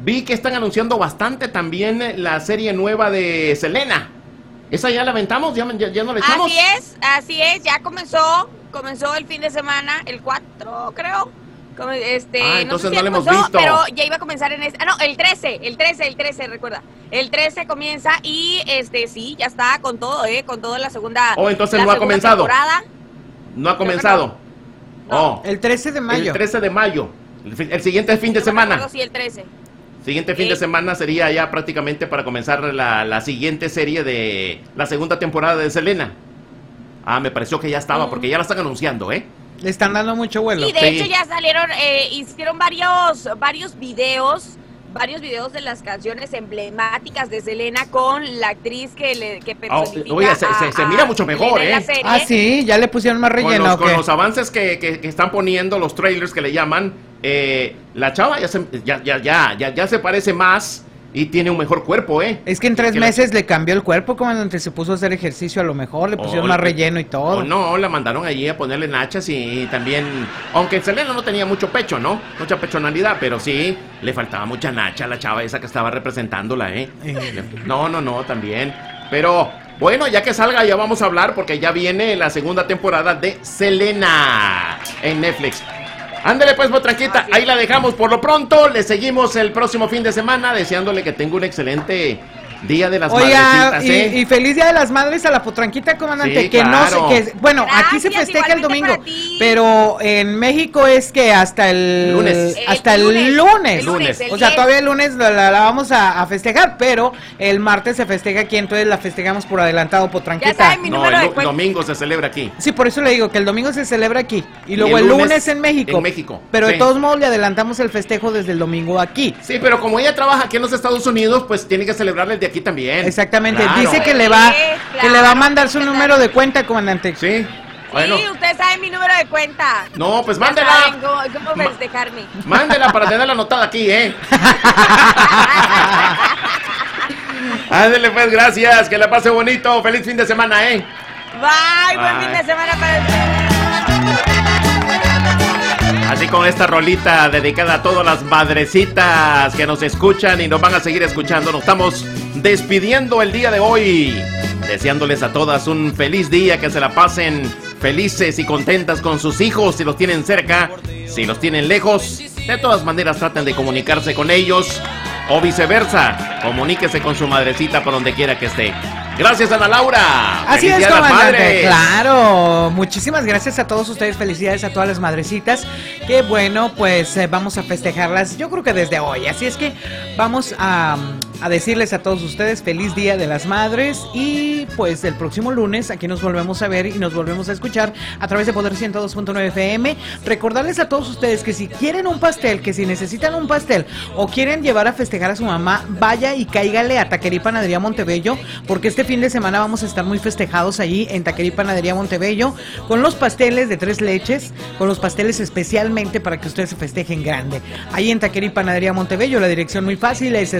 vi que están anunciando bastante también la serie nueva de Selena. ¿Esa ya la aventamos? ¿Ya, ya, ya no la echamos? Así es, así es, ya comenzó, comenzó el fin de semana, el 4 creo. Como, Este, Ah, no entonces sé si no la hemos comenzó, visto. Pero ya iba a comenzar en este. Ah, no, el 13, el 13, el 13, recuerda. El 13 comienza y este sí, ya está con todo, ¿eh? Con todo la segunda. Oh, entonces la no ha comenzado. temporada. No ha comenzado. Oh, El 13 de mayo. el 13 de mayo. El, siguiente fin de semana. Recuerdo si el 13. Siguiente fin de semana sería ya prácticamente para comenzar la, la siguiente serie de la segunda temporada de Selena. Ah, me pareció que ya estaba, porque ya la están anunciando, ¿eh? Le están dando mucho vuelo. Y de hecho ya salieron, eh, hicieron varios, varios videos, varios videos de las canciones emblemáticas de Selena con la actriz que le que Ah, personifica oye, se, a- se mira mucho mejor, ¿eh? Ah, sí, ya le pusieron más Con relleno. los, ¿o con los avances que, que- que están poniendo, los trailers que le llaman, eh, la chava ya se, ya, ya, ya, ya, ya se parece más y tiene un mejor cuerpo, ¿eh? Es que en tres Que la- meses le cambió el cuerpo, comandante. Se puso a hacer ejercicio a lo mejor, le pusieron Oh, más le- relleno y todo. O no, la mandaron allí a ponerle nachas y, también, aunque Selena no tenía mucho pecho, ¿no? Mucha pechonalidad, pero sí, le faltaba mucha nacha a la chava esa que estaba representándola, ¿eh? Le- No, no, no, también. Pero bueno, ya que salga ya vamos a hablar porque ya viene la segunda temporada de Selena en Netflix. Ándale pues, Botranquita, ahí la dejamos por lo pronto. Le seguimos el próximo fin de semana deseándole que tenga un excelente día de las Oiga, madrecitas, y, ¿eh? y feliz Día de las Madres a la potranquita, comandante. Sí, que claro. no sé, que bueno, aquí se festeja el domingo, pero en México es que hasta el Lunes. hasta el, El lunes, lunes, el lunes, el o sea, 10. todavía el lunes la, la- la vamos a, a festejar, pero el martes se festeja aquí, entonces la festejamos por adelantado, potranquita. saben mi No, el de domingo se celebra aquí. Sí, por eso le digo que el domingo se celebra aquí y luego el el, lunes lunes, en México. en México, Pero de todos modos le adelantamos el festejo desde el domingo aquí. Sí, pero como ella trabaja aquí en los Estados Unidos, pues tiene que celebrarle de aquí también. Exactamente. Claro. Dice que le va Sí, que le va a mandar su número de cuenta, comandante. Sí. Bueno, Sí, ustedes saben mi número de cuenta. no, pues Ya saben mándela. cómo, cómo festejarme. Mándela para tenerla anotada aquí, ¿eh? Ándele pues, gracias. Que la pase bonito. Feliz fin de semana, ¿eh? Bye, buen Bye. fin de semana para ustedes. Así con esta rolita dedicada a todas las madrecitas que nos escuchan y nos van a seguir escuchando. Nos estamos despidiendo el día de hoy. Deseándoles a todas un feliz día, que se la pasen felices y contentas con sus hijos si los tienen cerca, si los tienen lejos. De todas maneras traten de comunicarse con ellos o viceversa. Comuníquese con su madrecita por donde quiera que esté. Gracias Ana Laura. Así es, comandante. Claro. Muchísimas gracias a todos ustedes. Felicidades a todas las madrecitas. Que bueno, pues eh, vamos a festejarlas. Yo creo que desde hoy. Así es que vamos a, a decirles a todos ustedes feliz Día de las Madres. Y pues el próximo lunes aquí nos volvemos a ver y nos volvemos a escuchar a través de Poder 102.9 FM. Recordarles a todos ustedes que si quieren un pastel, que si necesitan un pastel o quieren llevar a festejar a su mamá, vaya y cáigale a Taquería y Panadería Montebello, porque este fin de semana vamos a estar muy festejados allí en Taquería y Panadería Montebello, con los pasteles de tres leches, con los pasteles especialmente para que ustedes se festejen grande. Ahí en Taquería y Panadería Montebello, la dirección muy fácil es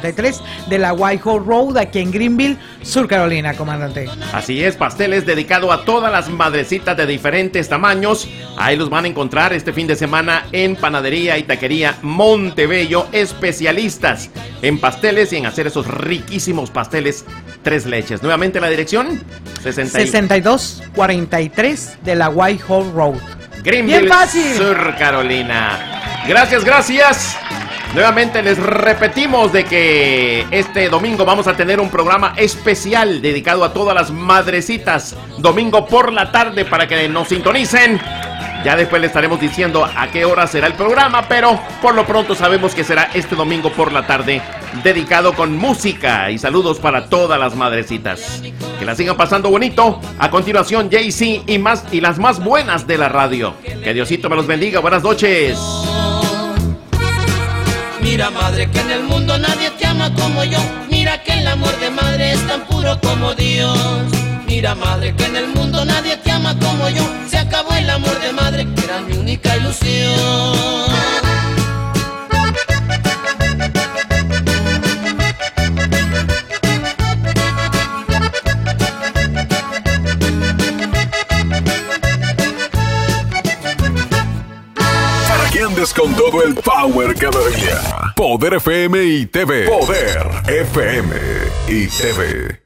6243 de la Whitehall Road, aquí en Greenville, Sur Carolina, comandante. Así es, pasteles dedicado a todas las madrecitas de diferentes tamaños. Ahí los van a encontrar este fin de semana en Panadería y Taquería Montebello, especialistas en pasteles y en hacer esos riquísimos pasteles tres leches. Nuevamente la dirección 60 y- 6243 de la Whitehall Road. Greenville, Bien fácil. Sur Carolina. Gracias, gracias. Nuevamente les repetimos de que este domingo vamos a tener un programa especial dedicado a todas las madrecitas. Domingo por la tarde para que nos sintonicen. Ya después le estaremos diciendo a qué hora será el programa, pero por lo pronto sabemos que será este domingo por la tarde, dedicado con música y saludos para todas las madrecitas. Que la sigan pasando bonito. A continuación, Jay-Z y más y las más buenas de la radio. Que Diosito me los bendiga. Buenas noches. Mira madre que en el mundo nadie te ama como yo. Mira que el amor de madre es tan puro como Dios. Mira madre que en el mundo nadie te ama como yo. Se acabó el amor de madre que era mi única ilusión ¿Para qué enciendes con todo el power cada día. Poder FM y TV. Poder FM y TV.